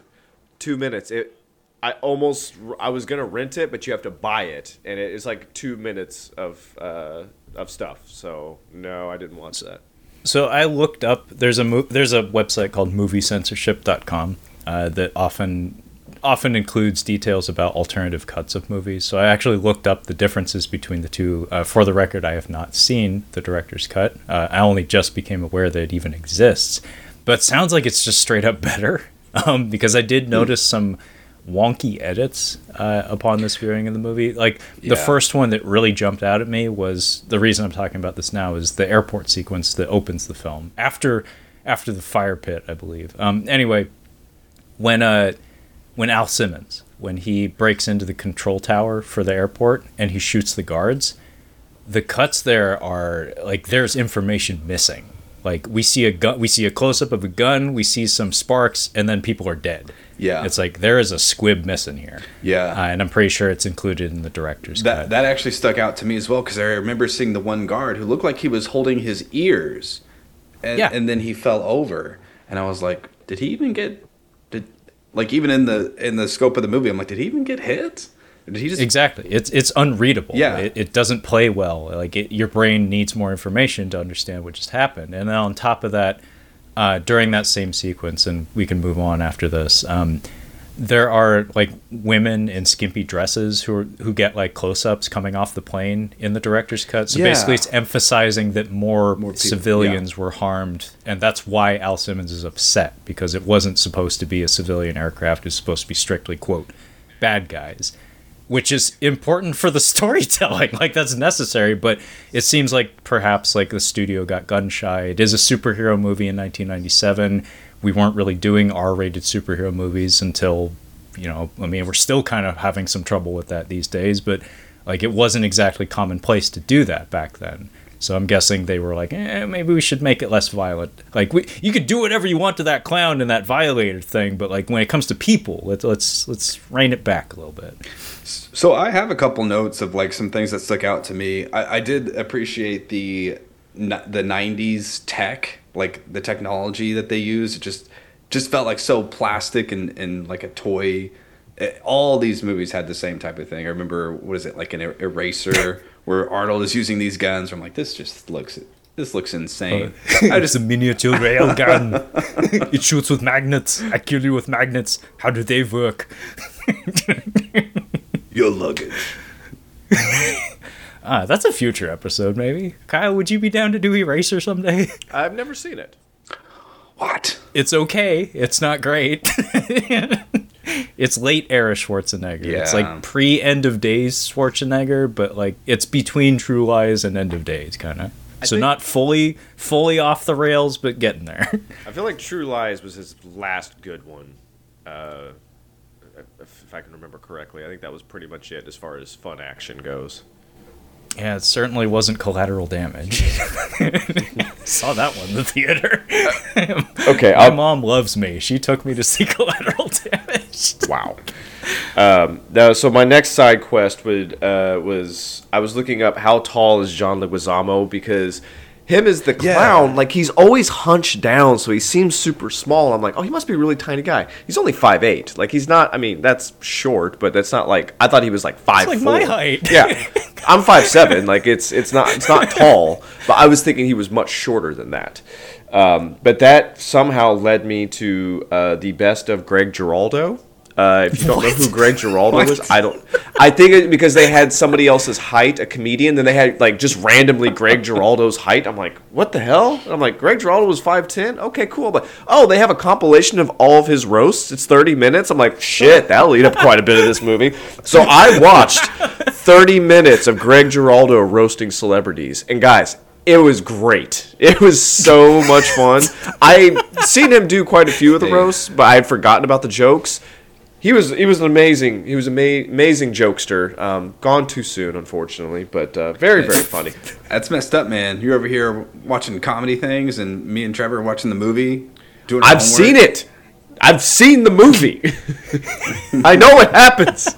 two minutes. It, I almost, I was gonna rent it, but you have to buy it, and it's like two minutes of uh, of stuff. So no, I didn't watch that. So I looked up. There's a mo- there's a website called MovieCensorship.com uh, that often often includes details about alternative cuts of movies. So I actually looked up the differences between the two. Uh, for the record, I have not seen the director's cut. Uh, I only just became aware that it even exists. But it sounds like it's just straight up better <laughs> um, because I did notice some wonky edits uh, upon this viewing of the movie. Like the first one that really jumped out at me was the reason I'm talking about this now is the airport sequence that opens the film after after the fire pit, I believe. Um, anyway, when uh when Al Simmons when he breaks into the control tower for the airport and he shoots the guards, the cuts there are like there's information missing. Like we see a gun, we see a close up of a gun, we see some sparks, and then people are dead. Yeah. it's like there is a squib missing here. Yeah. uh, and I'm pretty sure it's included in the director's That cut. that actually stuck out to me as well because I remember seeing the one guard who looked like he was holding his ears, and Yeah. and then he fell over, and I was like, did he even get? Did like even in the in the scope of the movie, I'm like, did he even get hit? Or did he just? Exactly. It's it's unreadable. Yeah. It, it doesn't play well. Like it, your brain needs more information to understand what just happened. And then on top of that, uh, during that same sequence, and we can move on after this. Um, there are like women in skimpy dresses who are, who get like close-ups coming off the plane in the director's cut. So Yeah. basically, it's emphasizing that more, More people- civilians were harmed, and that's why Al Simmons is upset because it wasn't supposed to be a civilian aircraft. It's supposed to be strictly quote bad guys which is important for the <laughs> storytelling. Like that's necessary, but it seems like perhaps like the studio got gun shy. It is a superhero movie in 1997. We weren't really doing R-rated superhero movies until, you know, I mean, we're still kind of having some trouble with that these days, but like it wasn't exactly commonplace to do that back then. So I'm guessing they were like, eh, maybe we should make it less violent. Like we, you could do whatever you want to that clown and that violator thing, but like when it comes to people, let's let's let's rein it back a little bit. So I have a couple notes of like some things that stuck out to me. I, I did appreciate the the '90s tech, like the technology that they used. It just just felt like so plastic and, and like a toy. Eh, All these movies had the same type of thing. I remember what is it like an er- eraser where Arnold is using these guns. I'm like, this just looks this looks insane. <laughs> I just a miniature rail gun. it shoots with magnets. I kill you with magnets. How do they work? <laughs> Your luggage. <laughs> Ah, that's a future episode, maybe. Kyle, would you be down to do Eraser someday? <laughs> I've never seen it. What? It's okay. It's not great. <laughs> it's late era Schwarzenegger. It's like pre End of Days Schwarzenegger, but like it's between True Lies and End of Days, kind of. So think- not fully fully off the rails, but getting there. I feel like True Lies was his last good one. Uh, if, if I can remember correctly. I think that was pretty much it as far as fun action goes. Yeah, it certainly wasn't collateral damage. <laughs> <laughs> Saw that one in the theater. <laughs> Okay, My I'll, mom loves me. She took me to see collateral damage. Wow. Um, now, so my next side quest would uh, was I was looking up how tall is John Leguizamo because him as the clown, like he's always hunched down, so he seems super small. I'm like, oh, he must be a really tiny guy. He's only five eight. Like he's not. I mean, that's short, but that's not like I thought he was like five. like my height. Yeah, <laughs> I'm five seven. Like it's it's not it's not tall, but I was thinking he was much shorter than that. Um, but that somehow led me to uh, the best of Greg Giraldo. Uh, if you don't know who Greg Giraldo is, I don't. I think it, because they had somebody else's height, a comedian, then they had like just randomly Greg Giraldo's height. I'm like, what the hell? And I'm like, Greg Giraldo was five ten. Okay, cool. But oh, they have a compilation of all of his roasts. It's 30 minutes. I'm like, shit, that'll eat up quite a bit of this movie. So I watched 30 minutes of Greg Giraldo roasting celebrities, and guys, it was great. It was so much fun. I seen him do quite a few of the roasts, but I had forgotten about the jokes. He was he was an amazing he was an ama- amazing jokester. Um, gone too soon, unfortunately, but uh, very very funny. <laughs> That's messed up, man. You're over here watching comedy things, and me and Trevor are watching the movie. Doing I've seen it. I've seen the movie. <laughs> I know what happens.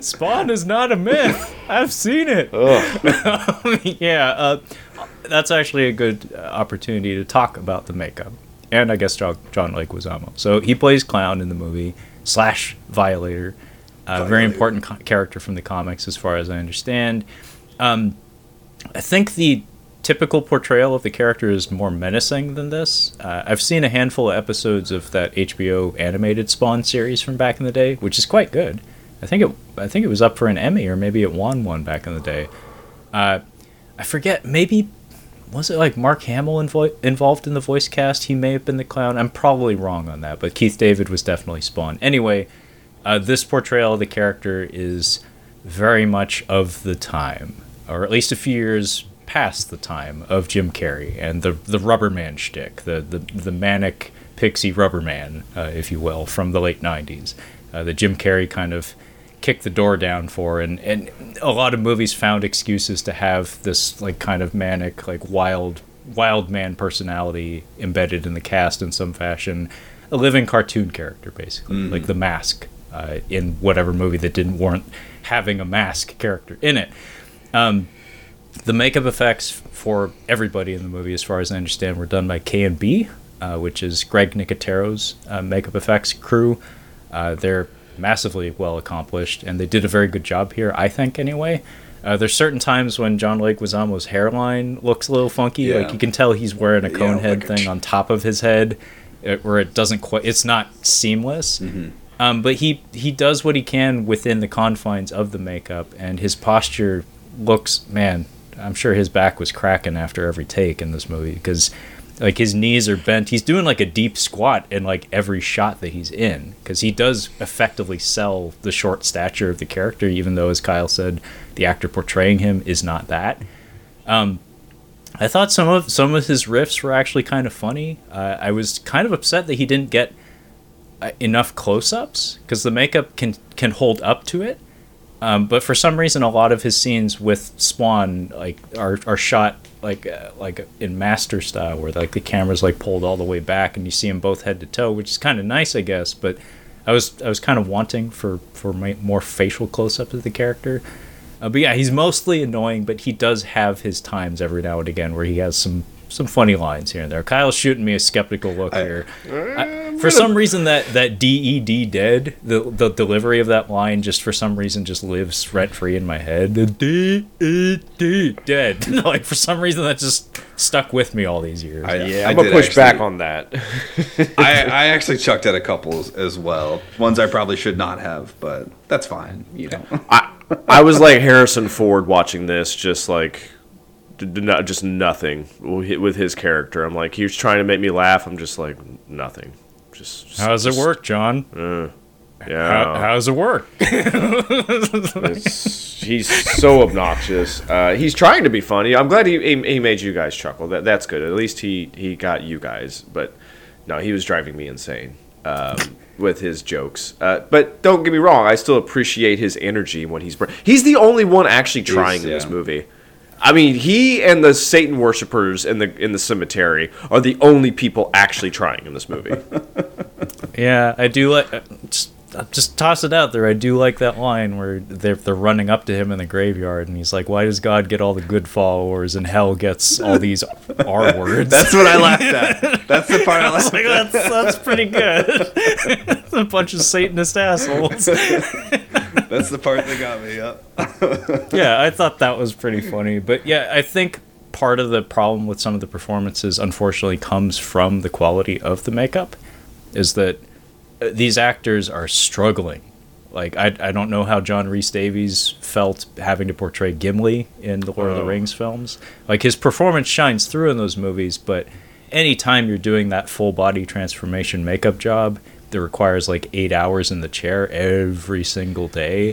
<laughs> Spawn is not a myth. I've seen it. yeah, uh, that's actually a good uh, opportunity to talk about the makeup. And I guess John, John Leguizamo. So he plays clown in the movie slash violator. A very important co- character from the comics, as far as I understand. Um, I think the typical portrayal of the character is more menacing than this. Uh, I've seen a handful of episodes of that HBO animated Spawn series from back in the day, which is quite good. I think it I think it was up for an Emmy or maybe it won one back in the day. Uh, I forget. Maybe was it like Mark Hamill invo- involved in the voice cast? He may have been the clown. I'm probably wrong on that, but Keith David was definitely Spawn. Anyway, uh, this portrayal of the character is very much of the time, or at least a few years past the time of Jim Carrey and the the Rubber Man shtick, the the, the manic pixie Rubber Man, uh, if you will, from the late '90s. Uh, that Jim Carrey kind of kicked the door down for, and and a lot of movies found excuses to have this like kind of manic, like wild wild man personality embedded in the cast in some fashion. A living cartoon character, basically, like the mask uh, in whatever movie that didn't warrant having a mask character in it. Um, the makeup effects for everybody in the movie, as far as I understand, were done by KNB, uh, which is Greg Nicotero's uh, makeup effects crew. Uh, they're massively well accomplished, and they did a very good job here, I think, anyway. Uh, there's certain times when John Leguizamo's hairline looks a little funky. Yeah. Like you can tell he's wearing a cone head like thing on top of his head, uh, where it doesn't quite. It's not seamless. Um, but he he does what he can within the confines of the makeup, and his posture looks man. I'm sure his back was cracking after every take in this movie because like his knees are bent. He's doing like a deep squat in like every shot that he's in because he does effectively sell the short stature of the character, even though, as Kyle said, the actor portraying him is not that. Um, I thought some of some of his riffs were actually kind of funny. Uh, I was kind of upset that he didn't get uh, enough close-ups because the makeup can can hold up to it. Um, but for some reason, a lot of his scenes with Spawn like are, are shot like uh, like in master style, where like the camera's like pulled all the way back and you see them both head to toe, which is kind of nice, I guess. But I was I was kind of wanting for for more facial close-ups of the character. Uh, but yeah, he's mostly annoying, but he does have his times every now and again where he has some some funny lines here and there. Kyle's shooting me a skeptical look here. I- for some reason, that that DED dead the the delivery of that line just for some reason just lives rent free in my head. The DED dead. <laughs> like for some reason that just stuck with me all these years. I, Yeah, I I'm gonna push actually- back on that. <laughs> I, I actually chucked at a couple as- as well. Ones I probably should not have, but that's fine. You know. I I was like Harrison Ford watching this, just like d- d- just nothing with with his character. I'm like he was trying to make me laugh. I'm just like nothing. Just How does it work, John? Yeah, How, how does it work? It's, he's so obnoxious. Uh, he's trying to be funny. I'm glad he, he he made you guys chuckle. That that's good. At least he he got you guys. But no, he was driving me insane. Um, with his jokes. Uh, but don't get me wrong, I still appreciate his energy when he's br- he's the only one actually trying in this movie. I mean, he and the Satan worshippers in the in the cemetery are the only people actually trying in this movie. <laughs> Yeah, I do like. uh, Just, just toss it out there. I do like that line where they're they're running up to him in the graveyard, and he's like, "Why does God get all the good followers, and hell gets all these <laughs> R words?" That's what I laughed at. <laughs> That's the part I I laughed like, that's, that's pretty good. a bunch of Satanist assholes. That's the part that got me. Yep. <laughs> yeah, I thought that was pretty funny. But yeah, I think part of the problem with some of the performances, unfortunately, comes from the quality of the makeup. Is that uh, these actors are struggling. Like I, I don't know how John Rhys Davies felt having to portray Gimli in the Lord of the Oh. Rings films. Like his performance shines through in those movies, but anytime you're doing that full body transformation makeup job that requires like eight hours in the chair every single day,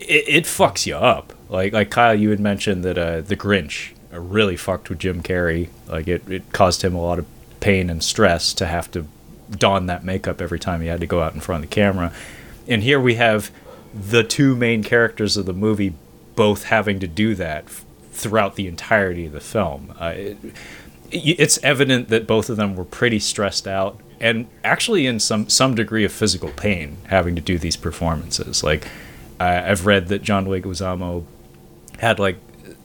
it, it fucks you up. Like like Kyle, you had mentioned that uh, the Grinch really fucked with Jim Carrey. Like it, it caused him a lot of pain and stress to have to don that makeup every time he had to go out in front of the camera. And here we have the two main characters of the movie both having to do that f- throughout the entirety of the film. Uh, it, it's evident that both of them were pretty stressed out and actually in some some degree of physical pain having to do these performances. Like I I've read that John Leguizamo had like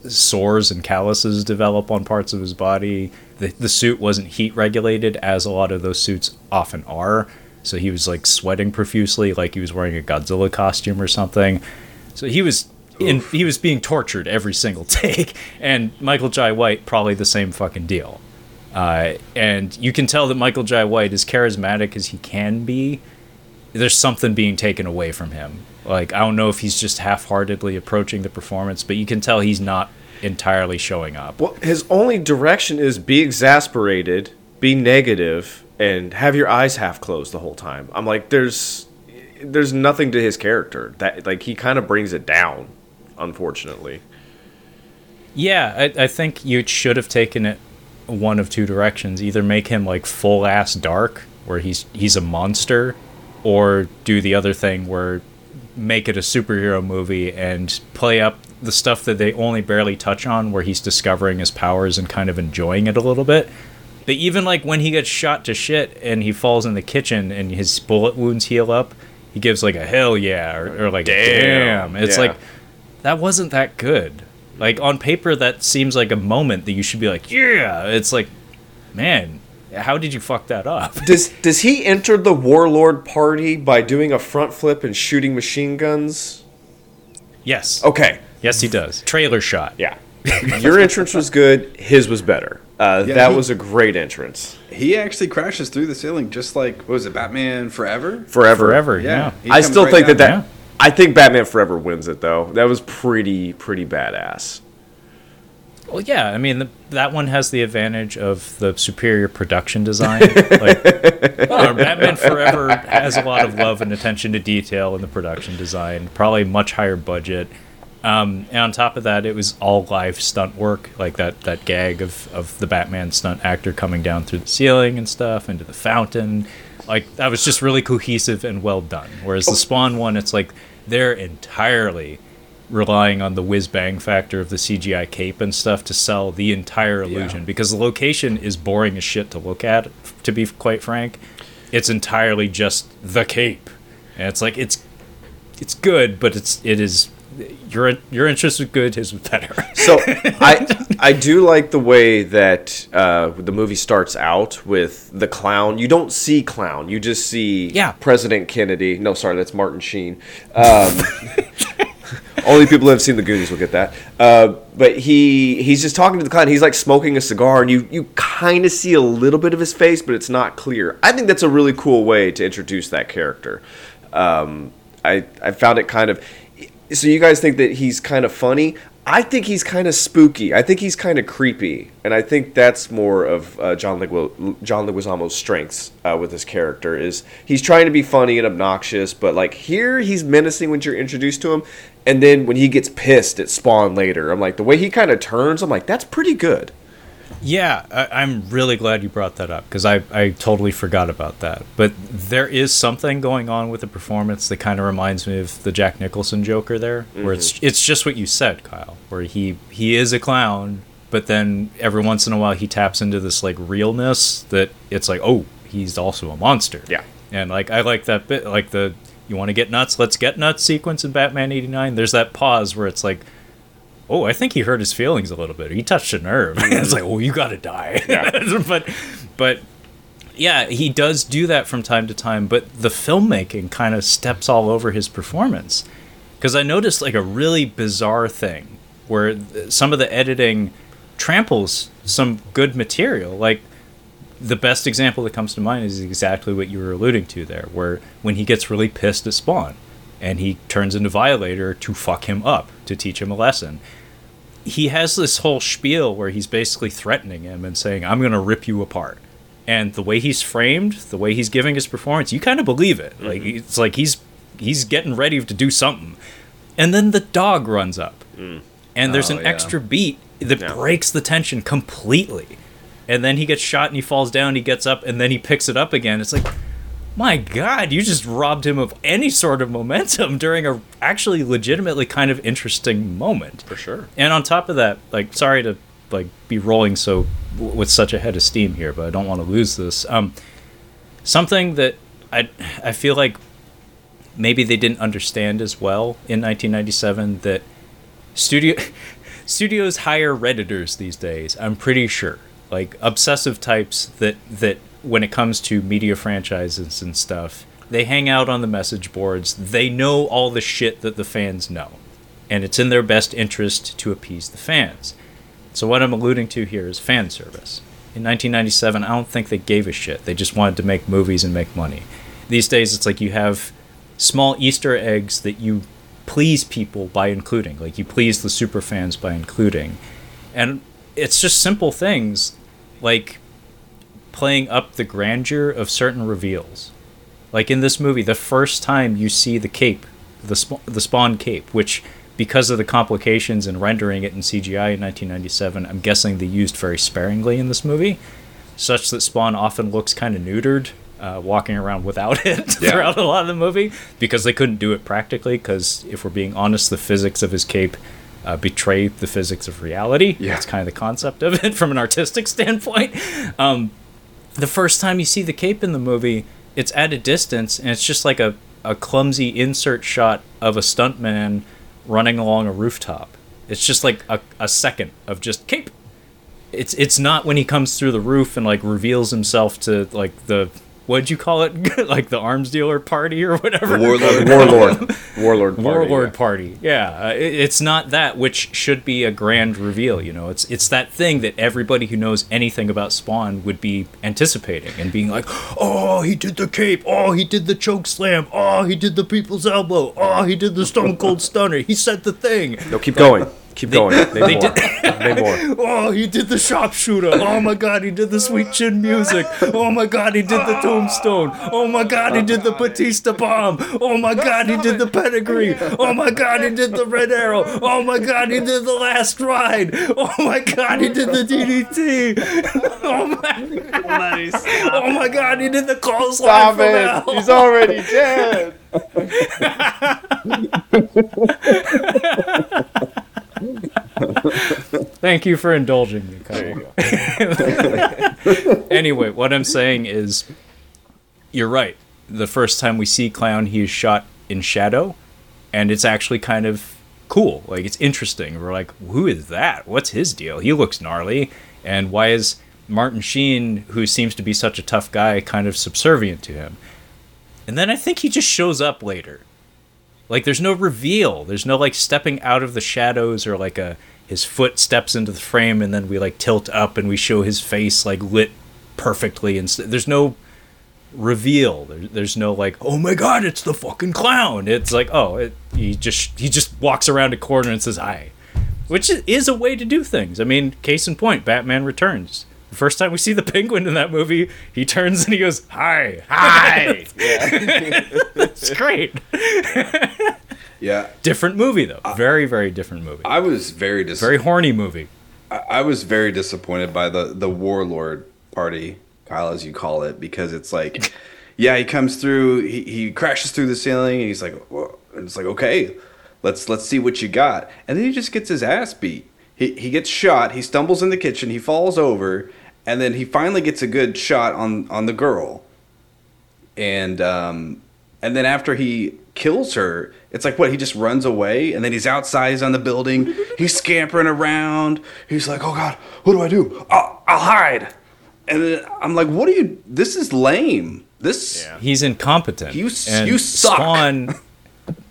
sores and calluses develop on parts of his body. The, the suit wasn't heat regulated as a lot of those suits often are. So he was like sweating profusely, like he was wearing a Godzilla costume or something. So he was in, he was being tortured every single <laughs> take. And Michael Jai White probably the same fucking deal. Uh, and you can tell that Michael Jai White, as charismatic as he can be, there's something being taken away from him. Like I don't know if he's just half-heartedly approaching the performance, but you can tell he's not entirely showing up. Well, his only direction is be exasperated, be negative, and have your eyes half closed the whole time. I'm like, there's, there's nothing to his character that like he kind of brings it down, unfortunately. Yeah, I, I think you should have taken it one of two directions. Either make him like full ass dark, where he's he's a monster, or do the other thing where make it a superhero movie and play up the stuff that they only barely touch on, where he's discovering his powers and kind of enjoying it a little bit. But even like when he gets shot to shit and he falls in the kitchen and his bullet wounds heal up, he gives like a hell yeah or, or like Damn. damn. It's Yeah. like that wasn't that good. Like on paper, that seems like a moment that you should be like, yeah. It's like, man, how did you fuck that up? <laughs> Does does he enter the warlord party by doing a front flip and shooting machine guns? yes. Okay, Yes, he does. Trailer shot. yeah. Your entrance was good. His was better. Uh, Yeah, that he- was a great entrance. He actually crashes through the ceiling, just like what was it, Batman Forever? Forever. Forever. Yeah. he I still right think that down. that. I think Batman Forever wins it though. That was pretty pretty badass. Well, yeah. I mean, the, that one has the advantage of the superior production design. <laughs> like, uh, Batman Forever has a lot of love and attention to detail in the production design. Probably much higher budget. Um, and on top of that, it was all live stunt work, like that, that gag of, of the Batman stunt actor coming down through the ceiling and stuff into the fountain. Like that was just really cohesive and well done. Whereas the oh. Spawn one, it's like they're entirely relying on the whiz bang factor of the CGI cape and stuff to sell the entire illusion because the location is boring as shit to look at. To be quite frank, it's entirely just the cape, and it's like it's it's good, but it's it is your your interest was good, his was better. So <laughs> I I do like the way that uh, the movie starts out with the clown. You don't see clown. You just see Yeah. President Kennedy. No, sorry, that's Martin Sheen. Um, <laughs> only people who have seen the Goonies will get that. Uh, but he he's just talking to the clown. He's like smoking a cigar, and you you kind of see a little bit of his face, but it's not clear. I think that's a really cool way to introduce that character. Um, I I found it kind of. So you guys think that he's kind of funny? I think he's kind of spooky. I think he's kind of creepy, and I think that's more of uh, John Leguizamo, John Leguizamo's strengths uh, with his character. Is he's trying to be funny and obnoxious, but like here he's menacing when you're introduced to him, and then when he gets pissed at Spawn later, I'm like the way he kind of turns. I'm like that's pretty good. Yeah, I, I'm really glad you brought that up because I, I totally forgot about that. But there is something going on with the performance that kind of reminds me of the Jack Nicholson Joker there, where it's mm-hmm. it's just what you said, Kyle, where he he is a clown, but then every once in a while he taps into this like realness that it's like, oh, he's also a monster. Yeah. And like I like that bit, like the you want to get nuts, let's get nuts sequence in Batman '89. There's that pause where it's like, oh, I think he hurt his feelings a little bit. He touched a nerve. <laughs> it's like, oh, you got to die. <laughs> but, but yeah, he does do that from time to time. But the filmmaking kind of steps all over his performance. Because I noticed like a really bizarre thing where th- some of the editing tramples some good material. Like the best example that comes to mind is exactly what you were alluding to there, where when he gets really pissed at Spawn and he turns into Violator to fuck him up, to teach him a lesson. He has this whole spiel where he's basically threatening him and saying, I'm going to rip you apart. And the way he's framed, the way he's giving his performance, you kind of believe it. Like mm-hmm. it's like he's he's getting ready to do something. And then the dog runs up. Mm. And there's Oh, an yeah. extra beat that Yeah. breaks the tension completely. And then he gets shot and he falls down, he gets up, and then he picks it up again. It's like, my God, you just robbed him of any sort of momentum <laughs> during a actually legitimately kind of interesting moment. For sure. And on top of that, like, sorry to like be rolling so with such a head of steam here, but I don't want to lose this. Um, something that I I feel like maybe they didn't understand as well in 1997 that studio <laughs> studios hire redditors these days. I'm pretty sure, like obsessive types that that when it comes to media franchises and stuff, they hang out on the message boards. They know all the shit that the fans know, and it's in their best interest to appease the fans. So what I'm alluding to here is fan service. In 1997, I don't think they gave a shit. They just wanted to make movies and make money. These days, it's like you have small Easter eggs that you please people by including. Like you please the super fans by including. And it's just simple things like playing up the grandeur of certain reveals. Like in this movie, the first time you see the cape, the sp- the Spawn cape, which because of the complications in rendering it in CGI in 1997, I'm guessing they used very sparingly in this movie, such that Spawn often looks kind of neutered, uh, walking around without <laughs> it throughout a lot of the movie, because they couldn't do it practically. Because if we're being honest, the physics of his cape uh, betray the physics of reality. Yeah. That's kind of the concept of it <laughs> from an artistic standpoint. Um, the first time you see the cape in the movie, it's at a distance and it's just like a, a clumsy insert shot of a stuntman running along a rooftop. It's just like a, a second of just cape. It's it's not when he comes through the roof and like reveals himself to like the what'd you call it? <laughs> like the arms dealer party or whatever. Warlord. Warlord. <laughs> Warlord party. Warlord yeah. party. Yeah, uh, it, it's not that which should be a grand reveal. You know, it's it's that thing that everybody who knows anything about Spawn would be anticipating and being like, "Oh, he did the cape. Oh, he did the choke slam. Oh, he did the people's elbow. Oh, he did the Stone Cold Stunner. He said the thing. No, keep going. <laughs> Keep going. Name they more. Name <laughs> more. Oh, he did the sharpshooter. Oh my God, he did the sweet chin music. Oh my God, he did the tombstone. Oh my God, he did the Batista bomb. Oh my God, he did the pedigree. Oh my God, he did the red arrow. Oh my God, he did the last ride. Oh my God, he did the DDT. Oh my, <laughs> oh my God, he did the call slide Stop from it. hell. He's already dead. <laughs> <laughs> Thank you for indulging me, Kyle. <laughs> anyway, what I'm saying is, you're right. The first time we see Clown, he is shot in shadow, and it's actually kind of cool. Like it's interesting. We're like, who is that? What's his deal? He looks gnarly, and why is Martin Sheen, who seems to be such a tough guy, kind of subservient to him? And then I think he just shows up later. Like there's no reveal. There's no like stepping out of the shadows or like a his foot steps into the frame and then we like tilt up and we show his face like lit perfectly and st- there's no reveal. There, there's no like oh my god it's the fucking clown. It's like oh it, he just he just walks around a corner and says hi, which is a way to do things. I mean case in point Batman Returns. First time we see the penguin in that movie, he turns and he goes, "Hi, hi." <laughs> it's great. Yeah. Different movie though. Very, very different movie. I was very dis- Very horny movie. I, I was very disappointed by the the warlord party, Kyle, as you call it, because it's like, <laughs> yeah, he comes through, he, he crashes through the ceiling, and he's like, well, and it's like, okay, let's let's see what you got, and then he just gets his ass beat. He he gets shot. He stumbles in the kitchen. He falls over, and then he finally gets a good shot on on the girl, and um, and then after he kills her, it's like what he just runs away, and then he's outside, he's on the building, <laughs> he's scampering around. He's like, "Oh God, what do I do? I'll, I'll hide." And then I'm like, "What are you? This is lame. This He's incompetent. You and you suck. Spawn, <laughs>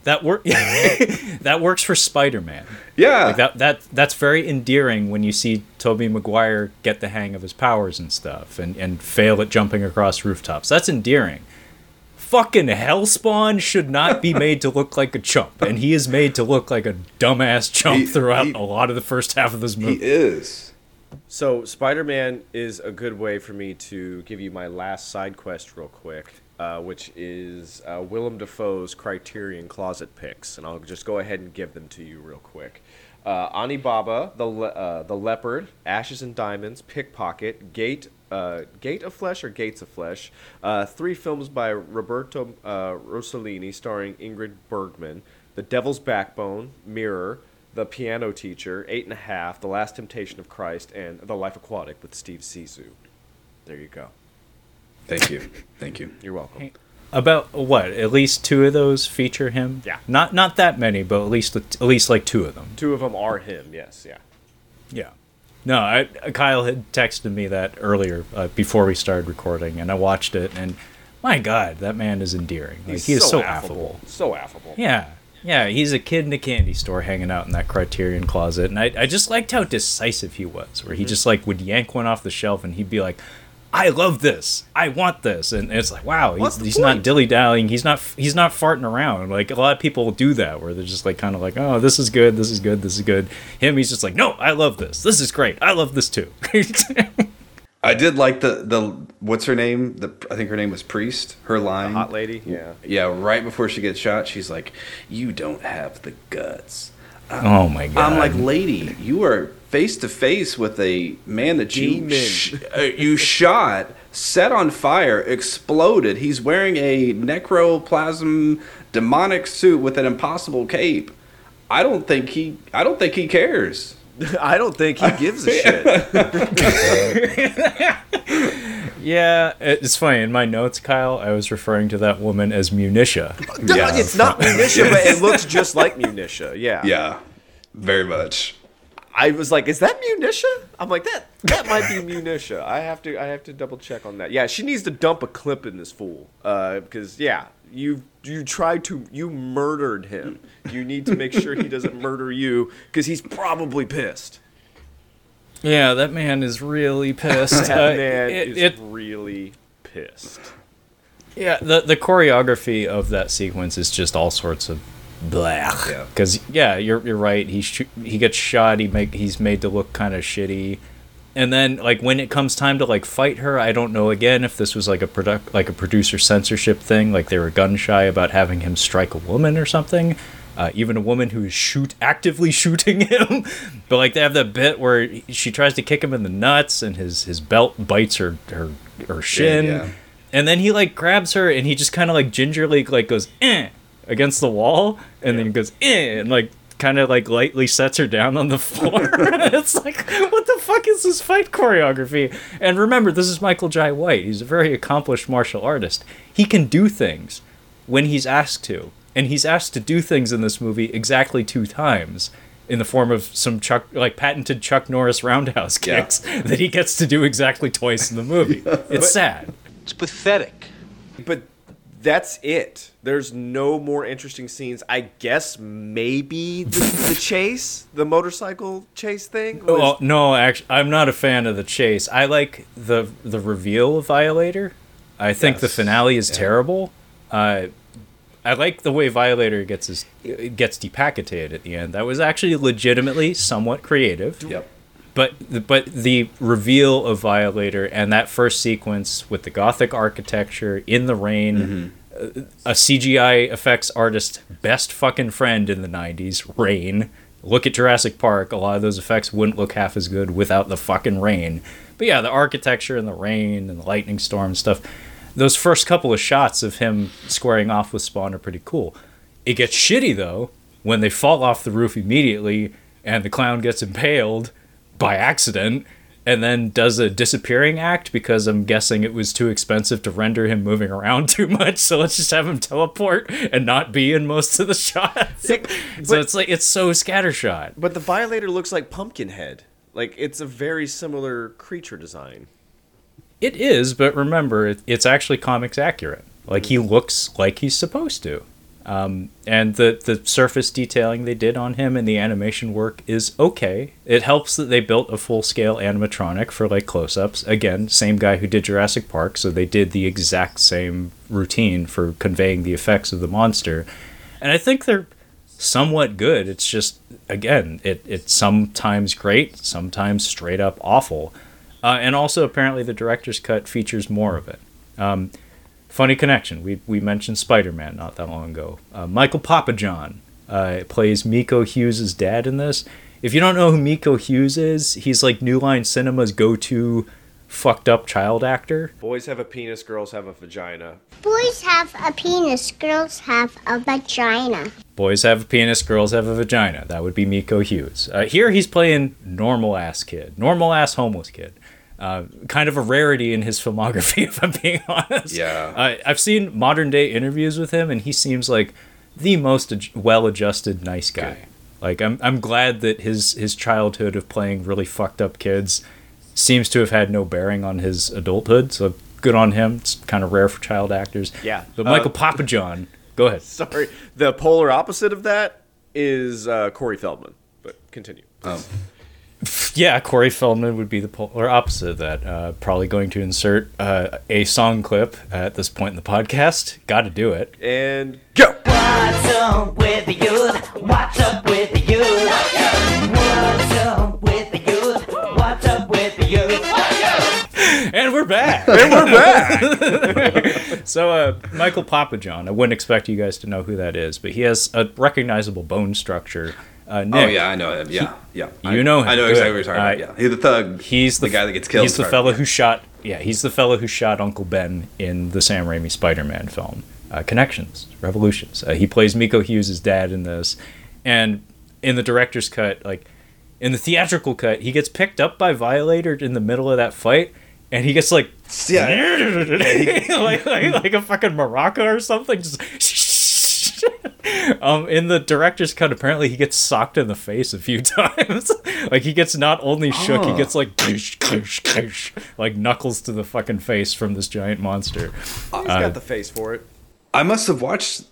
that work. <laughs> that works for Spider-Man. yeah." Like that that that's very endearing when you see Tobey Maguire get the hang of his powers and stuff and, and fail at jumping across rooftops. That's endearing. Fucking Hellspawn should not be <laughs> made to look like a chump, and he is made to look like a dumbass chump He- throughout he- a lot of the first half of this movie. he movie. is. So Spider-Man is a good way for me to give you my last side quest real quick, uh, which is uh, Willem Dafoe's Criterion Closet picks, and I'll just go ahead and give them to you real quick. Uh, Onibaba, the le- uh, the Leopard, Ashes and Diamonds, Pickpocket, Gate, uh, Gate of Flesh or Gates of Flesh, uh, three films by Roberto Rossellini starring Ingrid Bergman, The Devil's Backbone, Mirror, The Piano Teacher, Eight and a Half, The Last Temptation of Christ, and The Life Aquatic with Steve Zissou. There you go. Thank you. Thank you. You're welcome. About what? At least two of those feature him. Yeah. Not not that many, but at least at least like two of them. Two of them are him. Yes, yeah. Yeah. No, I, Kyle had texted me that earlier uh, before we started recording, and I watched it, and my God, that man is endearing. Like, he is so, affable. So affable. Yeah, yeah, he's a kid in a candy store hanging out in that Criterion closet, and I, I just liked how decisive he was, where he just like would yank one off the shelf, and he'd be like, "I love this, I want this," and it's like, wow, What's he's, he's not dilly dallying, he's not he's not farting around. Like a lot of people do that, where they're just like kind of like, "Oh, this is good, this is good, this is good." Him, he's just like, "No, I love this, this is great, I love this too." <laughs> I did like the the what's her name? The I think her name was Priest. Her line. Hot lady. Yeah. Yeah, right before she gets shot, she's like, "You don't have the guts." oh my God! I'm like, "Lady, you are face to face with a man that you sh- uh, you shot, set on fire, exploded. He's wearing a necroplasm demonic suit with an impossible cape. I don't think he I don't think he cares." <laughs> I don't think he gives a shit. <laughs> Yeah, it's funny. In my notes, Kyle, I was referring to that woman as Munitia. <laughs> Yeah. it's not Munitia, but it looks just like Munitia. Yeah. Yeah, very much. I was like, "Is that Munitia?" I'm like, "That that might be Munitia." I have to I have to double check on that. Yeah, she needs to dump a clip in this fool, uh, because yeah, you you tried to you murdered him. You need to make sure he doesn't murder you, because he's probably pissed. Yeah, that man is really pissed. That Uh, man it- is it- really pissed. yeah, the the choreography of that sequence is just all sorts of blah. Because yeah, you're you're right. He sh- he gets shot. He make he's made to look kind of shitty. And then like when it comes time to like fight her, I don't know again if this was like a product like a producer censorship thing, like they were gun shy about having him strike a woman or something. Uh, even a woman who is shoot actively <laughs> shooting him, but like they have that bit where she tries to kick him in the nuts and his his belt bites her her her shin, yeah. and then he like grabs her and he just kind of like gingerly like goes eh against the wall and then goes eh and like kind of like lightly sets her down on the <laughs> floor. <laughs> it's like what the fuck is this fight choreography? And remember, this is Michael Jai White. He's a very accomplished martial artist. He can do things when he's asked to, and he's asked to do things in this movie exactly two times. In the form of some Chuck, like patented Chuck Norris roundhouse Yeah. kicks that he gets to do exactly twice in the movie. <laughs> It's sad. It's pathetic. But that's it. There's no more interesting scenes. I guess maybe the, the chase, the motorcycle chase thing. was- Well, no, actually, I'm not a fan of the chase. I like the the reveal of Violator. I think the finale is terrible. Uh, I like the way Violator gets his gets decapitated at the end. That was actually legitimately somewhat creative. Yep. But but the reveal of Violator and that first sequence with the gothic architecture in the rain, uh, a CGI effects artist best fucking friend in the '90s, Rain, Look at Jurassic Park. A lot of those effects wouldn't look half as good without the fucking rain. But yeah, the architecture and the rain and the lightning storm and stuff. Those first couple of shots of him squaring off with Spawn are pretty cool. It gets shitty though when they fall off the roof immediately and the clown gets impaled by accident and then does a disappearing act because I'm guessing it was too expensive to render him moving around <laughs> too much. So let's just have him teleport and not be in most of the <laughs> shots. so it's like it's so scattershot. But the Violator looks like Pumpkinhead. Like it's a very similar creature design. It is, but remember, it, it's actually comics accurate. Like he looks like he's supposed to. Um, and the the surface detailing they did on him and the animation work is okay. It helps that they built a full scale animatronic for like close ups. Again, same guy who did Jurassic Park, so they did the exact same routine for conveying the effects of the monster. And I think they're somewhat good. It's just again, it it's sometimes great, sometimes straight up awful. Uh, and also apparently the director's cut features more of it. Um, funny connection. We we mentioned Spider Man not that long ago. Uh, Michael Papajohn uh, plays Miko Hughes' dad in this. If you don't know who Miko Hughes is, he's like New Line Cinema's go to fucked up child actor. Boys have a penis, girls have a vagina. Boys have a penis, girls have a vagina. Boys have a penis, girls have a vagina. That would be Miko Hughes. Uh, here he's playing normal ass kid, normal ass homeless kid. Uh, kind of a rarity in his filmography, <laughs> if I'm being honest. Yeah. Uh, I've seen modern day interviews with him, and he seems like the most ad- well-adjusted, nice guy. Like I'm, I'm glad that his his childhood of playing really fucked up kids seems to have had no bearing on his adulthood. So good on him. It's kind of rare for child actors. Yeah. But Uh, Michael Papajohn, go ahead. <laughs> Sorry, the polar opposite of that is uh, Corey Feldman. But continue. Yeah, Corey Feldman would be the polar opposite of that. Uh, probably going to insert uh, a song clip at this point in the podcast. Got to do it. And go. What's up with the youth? What's up with the youth? What's up with the youth? What's up with the youth? And we're back. <laughs> And we're back. <laughs> so, uh, Michael Papajohn. I wouldn't expect you guys to know who that is, but he has a recognizable bone structure. Uh, Nick, Oh yeah, I know him. Yeah, yeah. You I, know him. I know exactly what you're talking about. Yeah, he's the thug. He's the, the guy that gets killed. He's the fellow who shot. Yeah, he's the fellow who shot Uncle Ben in the Sam Raimi Spider-Man film, uh, Connections, Revolutions. Uh, he plays Miko Hughes' dad in this, and in the director's cut, like in the theatrical cut, he gets picked up by Violator in the middle of that fight, and he gets like <laughs> like, like like a fucking maraca or something. Just <laughs> um, in the director's cut, apparently he gets socked in the face a few <laughs> times. like he gets not only shook, he Oh. gets like like knuckles to the fucking face from this giant monster. He's Uh, got the face for it. I must have watched.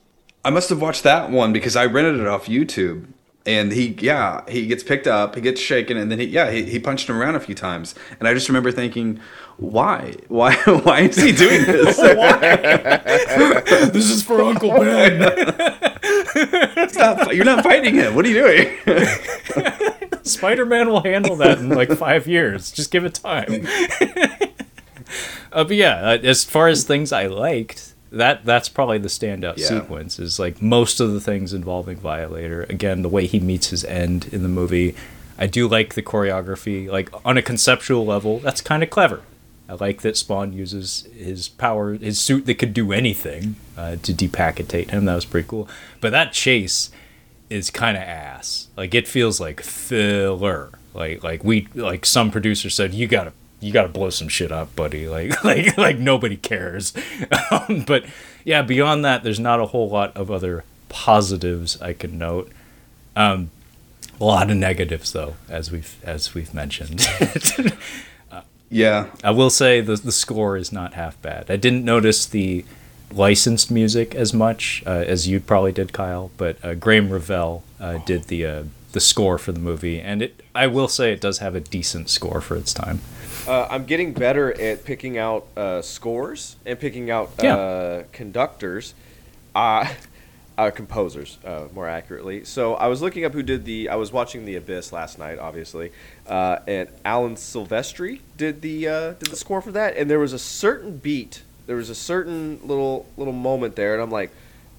I must have watched that one because I rented it off YouTube. And he, yeah, he gets picked up, he gets shaken, and then he, yeah, he, he punched him around a few times. And I just remember thinking, why, why, <laughs> why is he doing this? <laughs> this is for Uncle Ben. Not, you're not fighting him. What are you doing? <laughs> Spider Man will handle that in like five years. Just give it time. uh, but yeah, uh, as far as things I liked, that that's probably the standout Yeah. sequence. Is like most of the things involving Violator. Again, the way he meets his end in the movie. I do like the choreography. Like on a conceptual level, that's kind of clever. I like that Spawn uses his power, his suit that could do anything, uh, to depacitate him. That was pretty cool. But that chase is kind of ass. Like it feels like filler. Like like we like some producer said you gotta you gotta blow some shit up, buddy. <laughs> Like like like nobody cares. <laughs> um, but yeah, beyond that, there's not a whole lot of other positives I can note. Um, a lot of negatives though, as we've as we've mentioned. <laughs> yeah, I will say the the score is not half bad. I didn't notice the licensed music as much uh, as you probably did, Kyle. But uh, Graeme Revell uh, did the uh, the score for the movie, and it I will say it does have a decent score for its time. Uh, I'm getting better at picking out uh, scores and picking out Yeah. uh, conductors, uh, <laughs> uh, composers, uh, more accurately. So I was looking up who did the. I was watching The Abyss last night, obviously, uh, and Alan Silvestri did the uh, did the score for that. And there was a certain beat. There was a certain little little moment there, and I'm like,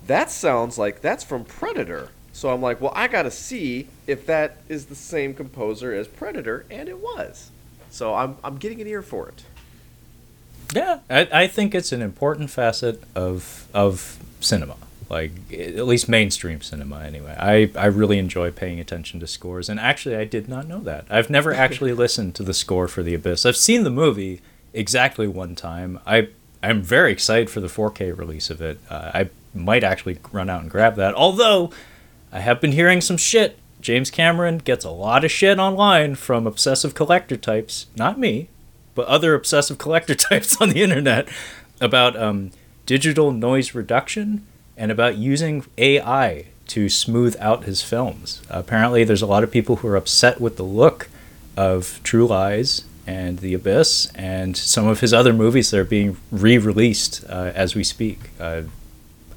that sounds like that's from Predator. So I'm like, well, I gotta see if that is the same composer as Predator, and it was. So I'm I'm getting an ear for it. Yeah, I, I think it's an important facet of of cinema, like at least mainstream cinema. Anyway, I I really enjoy paying attention to scores, and actually, I did not know that. I've never <laughs> actually listened to the score for The Abyss. I've seen the movie exactly one time. I I'm very excited for the 4K release of it. Uh, I might actually run out and grab that. Although I have been hearing some shit. James Cameron gets a lot of shit online from obsessive collector types, not me, but other obsessive collector <laughs> types on the internet about um, digital noise reduction and about using AI to smooth out his films. apparently, there's a lot of people who are upset with the look of True Lies and The Abyss and some of his other movies that are being re released uh, as we speak. Uh,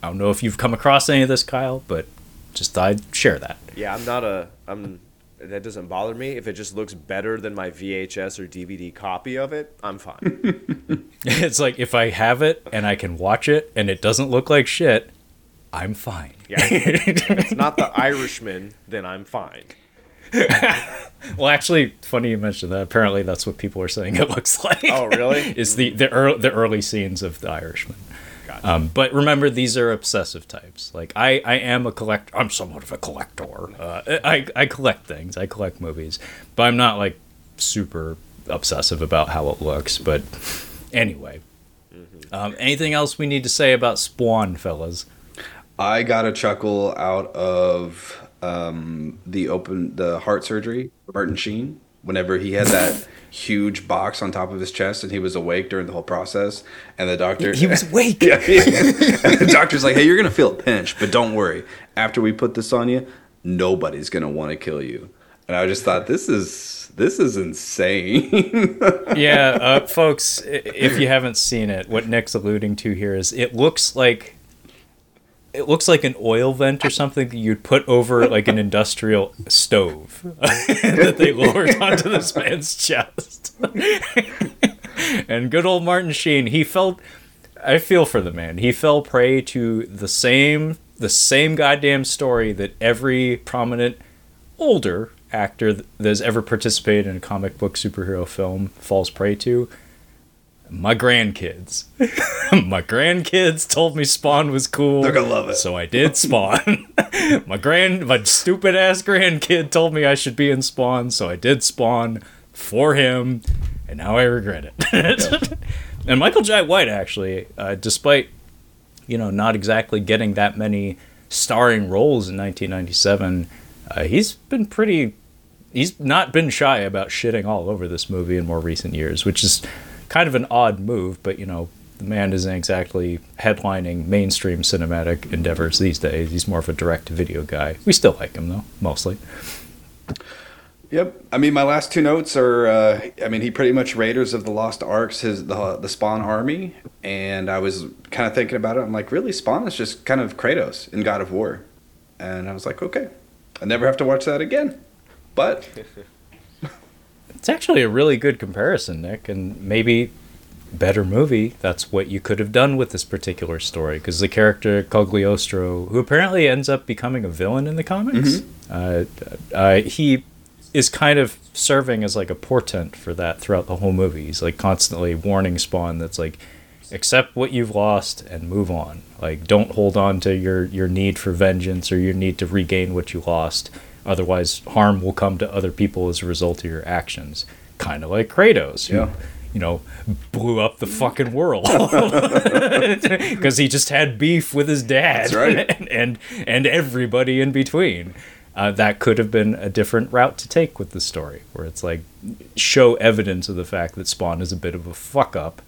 I don't know if you've come across any of this, Kyle, but just thought I'd share that. Yeah, I'm not a I'm that doesn't bother me if it just looks better than my VHS or DVD copy of it. I'm fine. <laughs> it's like if I have it and I can watch it and it doesn't look like shit, I'm fine. Yeah, if it's not the Irishman, then I'm fine. <laughs> well, actually, funny you mentioned that. Apparently, that's what people are saying it looks like. Oh, really? <laughs> is the the early, the early scenes of the Irishman. Gotcha. Um, but remember, these are obsessive types. Like I, I am a collector. I'm somewhat of a collector. Uh, I, I collect things. I collect movies, but I'm not like super obsessive about how it looks. But anyway, um, anything else we need to say about Spawn, fellas? I got a chuckle out of um, the open the heart surgery, Martin Sheen. Whenever he had that <laughs> huge box on top of his chest and he was awake during the whole process, and the doctor He was <laughs> awake. yeah, yeah. and the doctor's like, "Hey, you're gonna feel a pinch, but don't worry. After we put this on you, nobody's gonna want to kill you." And I just thought, this is this is insane. <laughs> yeah, uh, folks, if you haven't seen it, what Nick's alluding to here is it looks like it looks like an oil vent or something that you'd put over like an industrial stove <laughs> that they lowered <laughs> onto this man's chest. and good old Martin Sheen, he felt I feel for the man. He fell prey to the same the same goddamn story that every prominent older actor that has ever participated in a comic book superhero film falls prey to. My grandkids. <laughs> my grandkids told me Spawn was cool. They're gonna love it. So I did Spawn. <laughs> my grand my stupid ass grandkid told me I should be in Spawn, so I did Spawn for him, and now I regret it. <laughs> and Michael Jai White actually, uh, despite you know not exactly getting that many starring roles in 1997, uh, he's been pretty. He's not been shy about shitting all over this movie in more recent years, which is kind of an odd move, but you know, the man isn't exactly headlining mainstream cinematic endeavors these days. He's more of a direct video guy. We still like him though, mostly. Yep. I mean, my last two notes are. Uh, I mean, he pretty much Raiders of the Lost Arks, his the the Spawn army, and I was kind of thinking about it. I'm like, really, Spawn is just kind of Kratos in God of War, and I was like, okay, I never have to watch that again. But <laughs> It's actually a really good comparison, Nick, and maybe better movie. That's what you could have done with this particular story because the character Cogliostro, who apparently ends up becoming a villain in the comics, uh, uh, he is kind of serving as like a portent for that throughout the whole movie. He's like constantly warning Spawn that's like accept what you've lost and move on. Like don't hold on to your your need for vengeance or your need to regain what you lost. Otherwise, harm will come to other people as a result of your actions. Kind of like Kratos, who, Yeah. you know, blew up the fucking world <laughs> because he just had beef with his dad, That's right. <laughs> and, and and everybody in between. Uh, that could have been a different route to take with the story, where it's like show evidence of the fact that Spawn is a bit of a fuck up.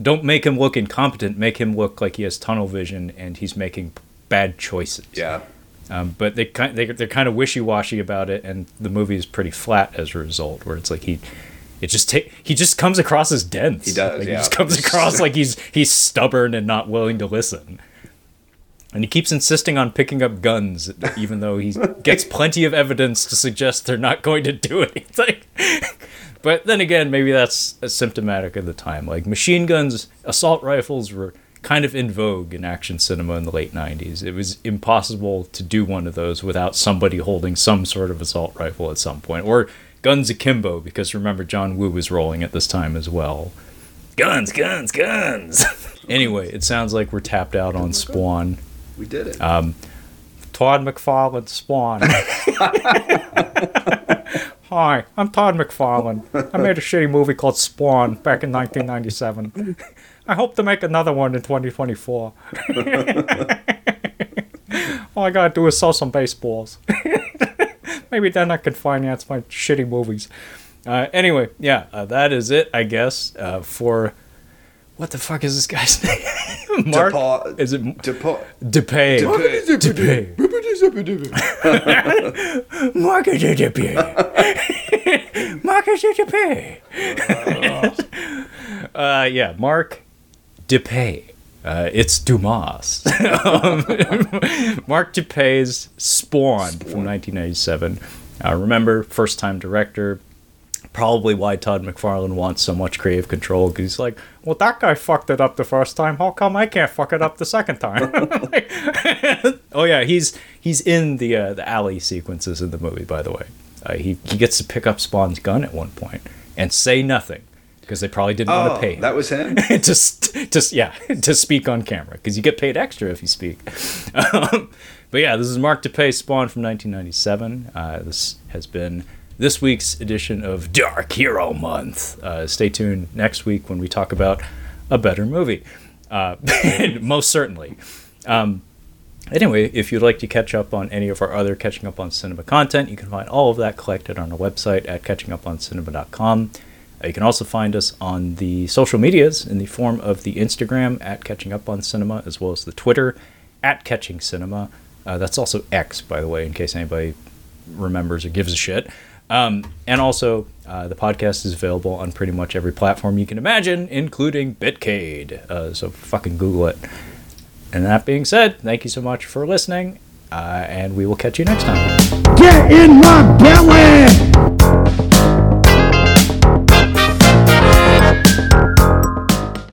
Don't make him look incompetent. Make him look like he has tunnel vision and he's making bad choices. yeah, Um, but they kind they they're kind of wishy washy about it, and the movie is pretty flat as a result. Where it's like he, it just ta- he just comes across as dense. He does, Like, yeah. He just comes <laughs> across like he's he's stubborn and not willing to listen. And he keeps insisting on picking up guns, even though he <laughs> gets plenty of evidence to suggest they're not going to do anything. <laughs> but then again, maybe that's symptomatic of the time. Like machine guns, assault rifles were kind of in vogue in action cinema in the late 90s. It was impossible to do one of those without somebody holding some sort of assault rifle at some point, or guns akimbo, because remember, John Woo was rolling at this time as well. Guns, guns, guns! <laughs> anyway, it sounds like we're tapped out on Spawn. We did it. Um, Todd McFarlane Spawn. <laughs> Hi, I'm Todd McFarlane. I made a shitty movie called Spawn back in 1997. I hope to make another one in 2024. <laughs> All I gotta do is sell some baseballs. <laughs> Maybe then I can finance my shitty movies. Uh, anyway, yeah, uh, that is it, I guess, uh, for. What the fuck is this guy's <laughs> name? Mark? DePaul- Is it DePaul- Dippé? Dippé. Dippé. Marcus Dippé. Marcus Dippé. uh, yeah, Mark Dippé. Uh, it's Dumas. um, <laughs> <laughs> Mark Dippé's Spawn, from 1997. Uh, remember, first time director. Probably why Todd McFarlane wants so much creative control because he's like, well, that guy fucked it up the first time. How come I can't fuck it up the second time? Like- <laughs> oh yeah, he's he's in the uh, the alley sequences in the movie. By the way, uh, he he gets to pick up Spawn's gun at one point and say nothing because they probably didn't want Oh, to pay him that was him. <laughs> to st- to yeah <laughs> to speak on camera because you get paid extra if you speak. <laughs> Um, but yeah, this is Mark Dippé Spawn from 1997. Uh, this has been this week's edition of Dark Hero Month. Uh, stay tuned next week when we talk about a better movie. Uh, most certainly. Um, Anyway, if you'd like to catch up on any of our other Catching Up on Cinema content, you can find all of that collected on our website at catchinguponcinema.com. You can also find us on the social medias in the form of the Instagram at Catching Up on Cinema, as well as the Twitter at Catching Cinema. Uh, that's also X, by the way, in case anybody remembers or gives a shit. Um, and also, uh, the podcast is available on pretty much every platform you can imagine, including Bitcade. Uh, so fucking Google it. And that being said, thank you so much for listening, uh, and we will catch you next time. Get in my belly!